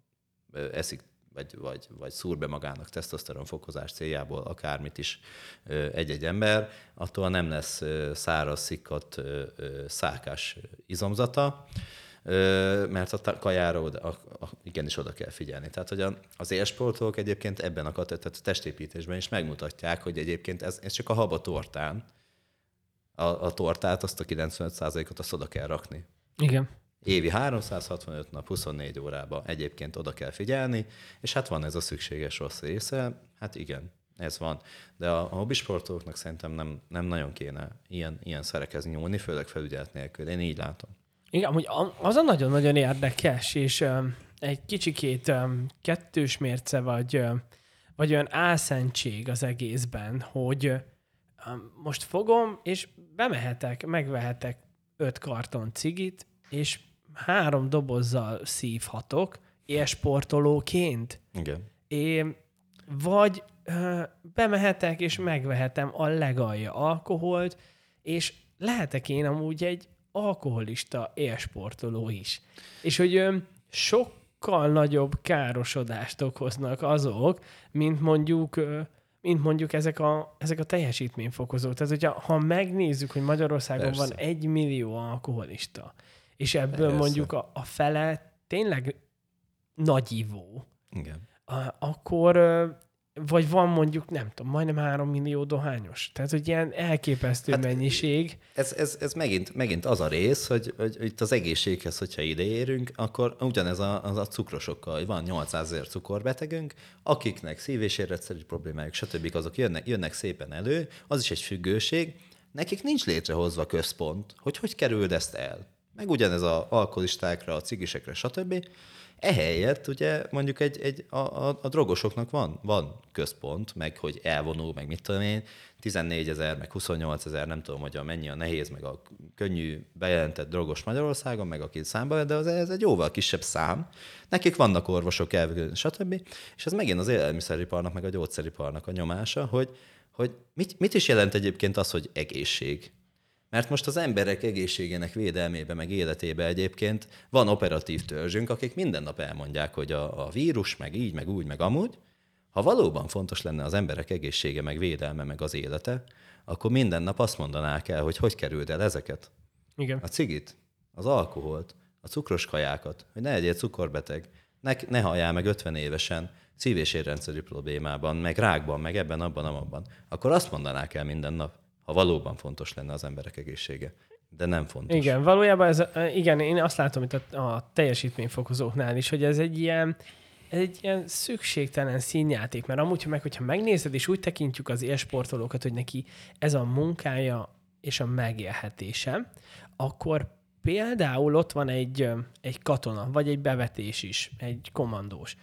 eszik vagy, vagy, vagy szúr be magának tesztoszteron fokozás céljából akármit is egy-egy ember, attól nem lesz száraz, szikott, szákás izomzata, mert a kajára oda, a, a, igenis oda kell figyelni. Tehát, hogy a, az élsportolók egyébként ebben a, tehát a testépítésben is megmutatják, hogy egyébként ez, ez csak a haba tortán. A, a tortát, azt a 95%-ot azt oda kell rakni. Igen. Évi 365 nap, 24 órába egyébként oda kell figyelni, és hát van ez a szükséges rossz része, hát igen, ez van. De a, a hobbisportolóknak szerintem nem, nem nagyon kéne ilyen, ilyen szerekhez nyúlni, főleg felügyelet nélkül. Én így látom. Igen, hogy az a nagyon-nagyon érdekes, és um, egy kicsikét um, kettős mérce, vagy, um, vagy olyan álszentség az egészben, hogy um, most fogom, és bemehetek, megvehetek öt karton cigit, és három dobozzal szívhatok, élsportolóként. Igen. Én, vagy uh, bemehetek, és megvehetem a legalja alkoholt, és lehetek én amúgy egy alkoholista élsportoló is. És hogy sokkal nagyobb károsodást okoznak azok, mint mondjuk mint mondjuk ezek a, ezek a teljesítményfokozók. Tehát, hogyha ha megnézzük, hogy Magyarországon Persze. van egy millió alkoholista, és ebből Persze. mondjuk a, a fele tényleg nagyivó, Igen. a- akkor vagy van mondjuk, nem tudom, majdnem három millió dohányos. Tehát, hogy ilyen elképesztő hát, mennyiség. Ez, ez, ez megint, megint az a rész, hogy, hogy, itt az egészséghez, hogyha ide érünk, akkor ugyanez a, az a cukrosokkal, hogy van 800 ezer cukorbetegünk, akiknek szív- és érrendszeri problémájuk, stb. azok jönnek, jönnek szépen elő, az is egy függőség, nekik nincs létrehozva központ, hogy hogy kerüld ezt el. Meg ugyanez a alkoholistákra, a cigisekre, stb. Ehelyett ugye mondjuk egy, egy a, a, a drogosoknak van, van központ, meg hogy elvonul, meg mit tudom én, 14 ezer, meg 28 ezer, nem tudom, hogy a mennyi a nehéz, meg a könnyű bejelentett drogos Magyarországon, meg aki számba de az, ez egy jóval kisebb szám. Nekik vannak orvosok, elvégül, stb. És ez megint az élelmiszeriparnak, meg a gyógyszeriparnak a nyomása, hogy, hogy mit, mit is jelent egyébként az, hogy egészség? Mert most az emberek egészségének védelmébe, meg életébe egyébként van operatív törzsünk, akik minden nap elmondják, hogy a, a vírus, meg így, meg úgy, meg amúgy. Ha valóban fontos lenne az emberek egészsége, meg védelme, meg az élete, akkor minden nap azt mondanák el, hogy hogy kerüld el ezeket. Igen. A cigit, az alkoholt, a cukros kajákat, hogy ne legyél cukorbeteg, ne, ne halljál meg 50 évesen, szív- és érrendszeri problémában, meg rákban, meg ebben, abban, abban. Akkor azt mondanák el minden nap, valóban fontos lenne az emberek egészsége. De nem fontos. Igen, valójában ez, igen, én azt látom itt a, a teljesítményfokozóknál is, hogy ez egy ilyen, ez egy ilyen szükségtelen színjáték, mert amúgy, meg, hogyha megnézed, és úgy tekintjük az élsportolókat, hogy neki ez a munkája és a megélhetése, akkor például ott van egy, egy katona, vagy egy bevetés is, egy kommandós.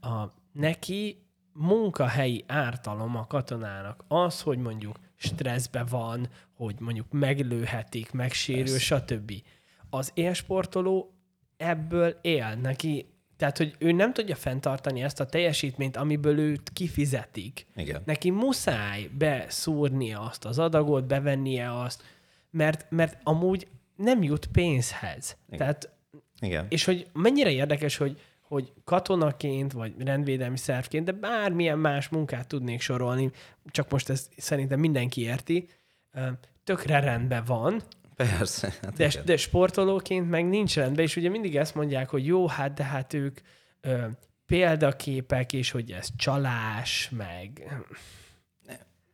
A, neki munkahelyi ártalom a katonának az, hogy mondjuk stresszbe van, hogy mondjuk meglőhetik, megsérül, stb. Az élsportoló ebből él neki, tehát, hogy ő nem tudja fenntartani ezt a teljesítményt, amiből őt kifizetik. Igen. Neki muszáj beszúrnia azt az adagot, bevennie azt, mert, mert amúgy nem jut pénzhez. Igen. Tehát Igen. és hogy mennyire érdekes, hogy, hogy katonaként, vagy rendvédelmi szervként, de bármilyen más munkát tudnék sorolni, csak most ezt szerintem mindenki érti, tökre rendben van, Persze. Hát de, igen. de sportolóként meg nincs rendben, és ugye mindig ezt mondják, hogy jó, hát de hát ők ö, példaképek, és hogy ez csalás, meg...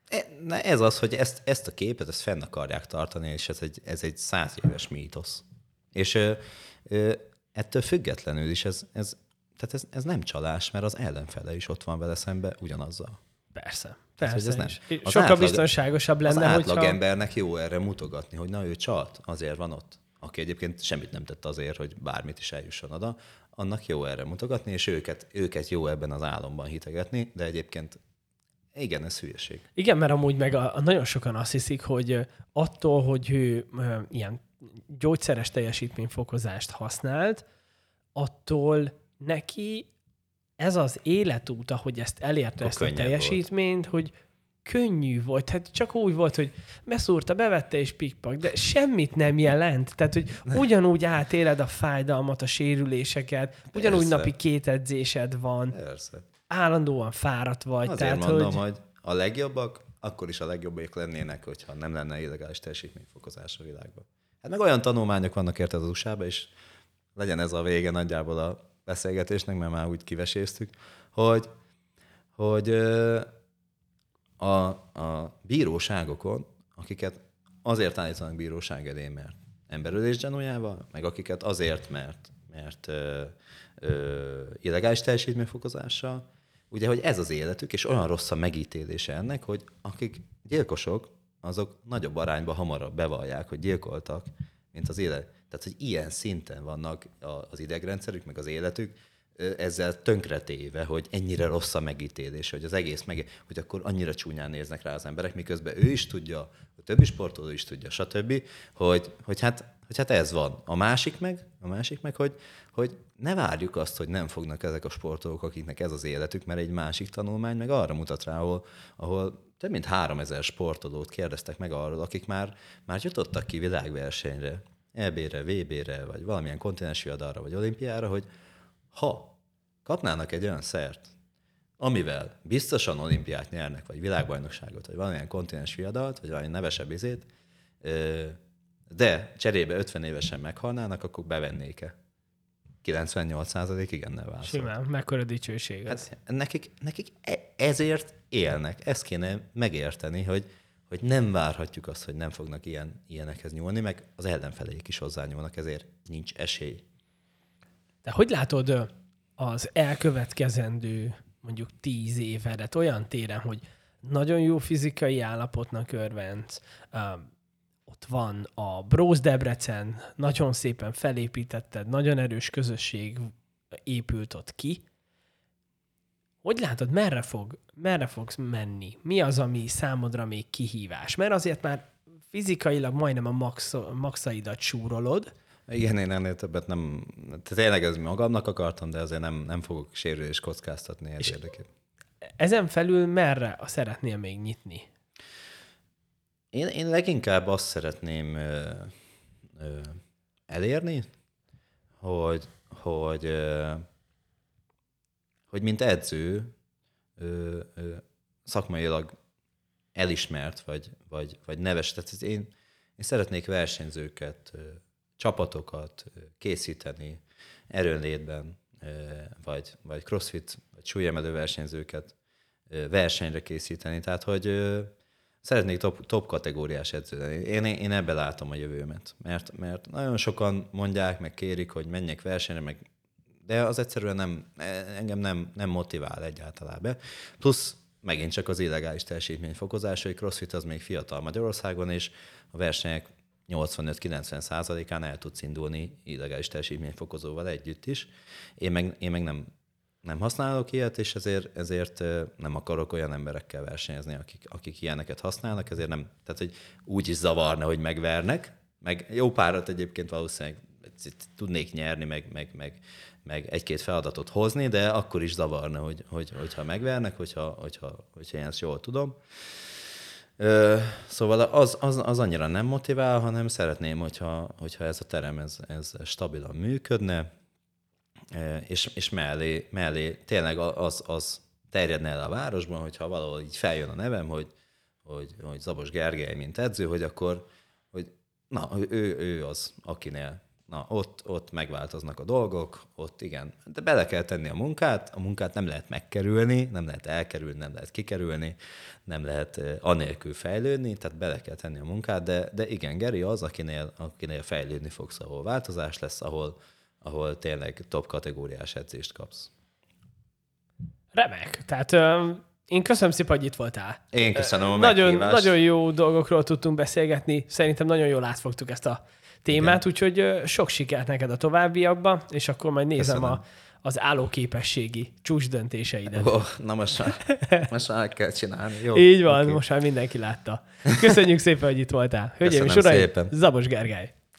E- na ez az, hogy ezt, ezt a képet, ezt fenn akarják tartani, és ez egy, ez egy száz éves mítosz. És ö, ö, ettől függetlenül is ez, ez, tehát ez, ez nem csalás, mert az ellenfele is ott van vele szembe ugyanazzal. Persze. Persze. hogy ez nem. Az Sokkal átlag- biztonságosabb Az lenne, átlag hogyha... embernek jó erre mutogatni, hogy na ő csalt, azért van ott. Aki egyébként semmit nem tett azért, hogy bármit is eljusson oda, annak jó erre mutogatni, és őket, őket jó ebben az álomban hitegetni, de egyébként igen, ez hülyeség. Igen, mert amúgy meg a, a nagyon sokan azt hiszik, hogy attól, hogy ő ö, ilyen gyógyszeres teljesítményfokozást használt, attól neki ez az életút, ahogy ezt elérte Akkor ezt a teljesítményt, hogy könnyű volt. Hát csak úgy volt, hogy beszúrta, bevette és pikpak, de semmit nem jelent. Tehát, hogy ugyanúgy átéled a fájdalmat, a sérüléseket, ugyanúgy Persze. napi két edzésed van, Persze. állandóan fáradt vagy. Azért tehát, mondom, hogy... hogy... hogy a legjobbak akkor is a legjobbak lennének, hogyha nem lenne illegális teljesítményfokozás a világban. Hát meg olyan tanulmányok vannak érted az usa és legyen ez a vége nagyjából a beszélgetésnek, mert már úgy kiveséztük, hogy, hogy a, a bíróságokon, akiket azért állítanak bíróság elé, mert emberölés gyanújával, meg akiket azért, mert, mert ö, ö, illegális teljesítményfokozással, ugye, hogy ez az életük, és olyan rossz a megítélése ennek, hogy akik gyilkosok, azok nagyobb arányban hamarabb bevallják, hogy gyilkoltak, mint az élet. Tehát, hogy ilyen szinten vannak az idegrendszerük, meg az életük, ezzel tönkretéve, hogy ennyire rossz a megítélés, hogy az egész meg, hogy akkor annyira csúnyán néznek rá az emberek, miközben ő is tudja, a többi sportoló is tudja, stb., hogy, hogy, hát, hogy hát ez van. A másik meg, a másik meg, hogy, hogy ne várjuk azt, hogy nem fognak ezek a sportolók, akiknek ez az életük, mert egy másik tanulmány meg arra mutat rá, ahol, ahol több mint 3000 sportolót kérdeztek meg arról, akik már, már jutottak ki világversenyre, EB-re, VB-re, vagy valamilyen kontinensi viadalra, vagy olimpiára, hogy ha kapnának egy olyan szert, amivel biztosan olimpiát nyernek, vagy világbajnokságot, vagy valamilyen kontinens viadalt, vagy valami nevesebb izét, de cserébe 50 évesen meghalnának, akkor bevennék-e? 98% igennel válaszol. Simán, mekkora dicsőség ez. Hát nekik, nekik e- ezért élnek. Ezt kéne megérteni, hogy, hogy nem várhatjuk azt, hogy nem fognak ilyen, ilyenekhez nyúlni, meg az ellenfeleik is hozzányúlnak, ezért nincs esély. De hogy látod az elkövetkezendő mondjuk tíz évedet olyan téren, hogy nagyon jó fizikai állapotnak örvendsz, ott van a Bróz Debrecen, nagyon szépen felépítetted, nagyon erős közösség épült ott ki. Hogy látod, merre, fog, merre fogsz menni? Mi az, ami számodra még kihívás? Mert azért már fizikailag majdnem a max, maxaidat súrolod, Igen, én ennél többet nem, tényleg ez magamnak akartam, de azért nem, nem fogok sérülés kockáztatni ez érdekében. ezen felül merre szeretnél még nyitni? Én, én leginkább azt szeretném ö, ö, elérni, hogy, hogy, ö, hogy mint edző ö, ö, szakmailag elismert, vagy, vagy, vagy neves. Tehát én, én szeretnék versenyzőket, csapatokat készíteni erőnlétben, vagy, vagy crossfit, vagy súlyemelő versenyzőket versenyre készíteni. Tehát, hogy szeretnék top, top kategóriás edző lenni. Én, én ebbe látom a jövőmet. Mert, mert nagyon sokan mondják, meg kérik, hogy menjek versenyre, meg de az egyszerűen nem, engem nem, nem motivál egyáltalán be. Plusz megint csak az illegális teljesítményfokozás, hogy CrossFit az még fiatal Magyarországon, és a versenyek 85-90 százalékán el tudsz indulni illegális teljesítményfokozóval együtt is. Én meg, én meg nem, nem használok ilyet, és ezért, ezért nem akarok olyan emberekkel versenyezni, akik, akik ilyeneket használnak, ezért nem, tehát hogy úgy is zavarna, hogy megvernek, meg jó párat egyébként valószínűleg tudnék nyerni, meg, meg, meg, meg egy-két feladatot hozni, de akkor is zavarna, hogy, hogy, hogyha megvernek, hogyha, hogyha, hogyha én ezt jól tudom. Ö, szóval az, az, az annyira nem motivál, hanem szeretném, hogyha, hogyha ez a terem ez, ez stabilan működne, és, és mellé, mellé tényleg az, az terjedne el a városban, hogyha valahol így feljön a nevem, hogy, hogy, hogy Zabos Gergely, mint edző, hogy akkor, hogy na, ő, ő az, akinél na, ott, ott megváltoznak a dolgok, ott igen, de bele kell tenni a munkát, a munkát nem lehet megkerülni, nem lehet elkerülni, nem lehet kikerülni, nem lehet anélkül fejlődni, tehát bele kell tenni a munkát, de, de igen, Geri az, akinél, akinél fejlődni fogsz, ahol változás lesz, ahol, ahol tényleg top kategóriás edzést kapsz. Remek. Tehát én köszönöm szépen, hogy itt voltál. Én köszönöm a nagyon, meghívást. nagyon jó dolgokról tudtunk beszélgetni. Szerintem nagyon jól átfogtuk ezt a témát, úgyhogy sok sikert neked a továbbiakban, és akkor majd nézem Köszönöm. a, az állóképességi csúcs döntéseidet. Oh, na most már, most már kell csinálni. Jó, Így van, oké. most már mindenki látta. Köszönjük szépen, hogy itt voltál. Hölgyeim és uraim, szépen. Zabos Gergely.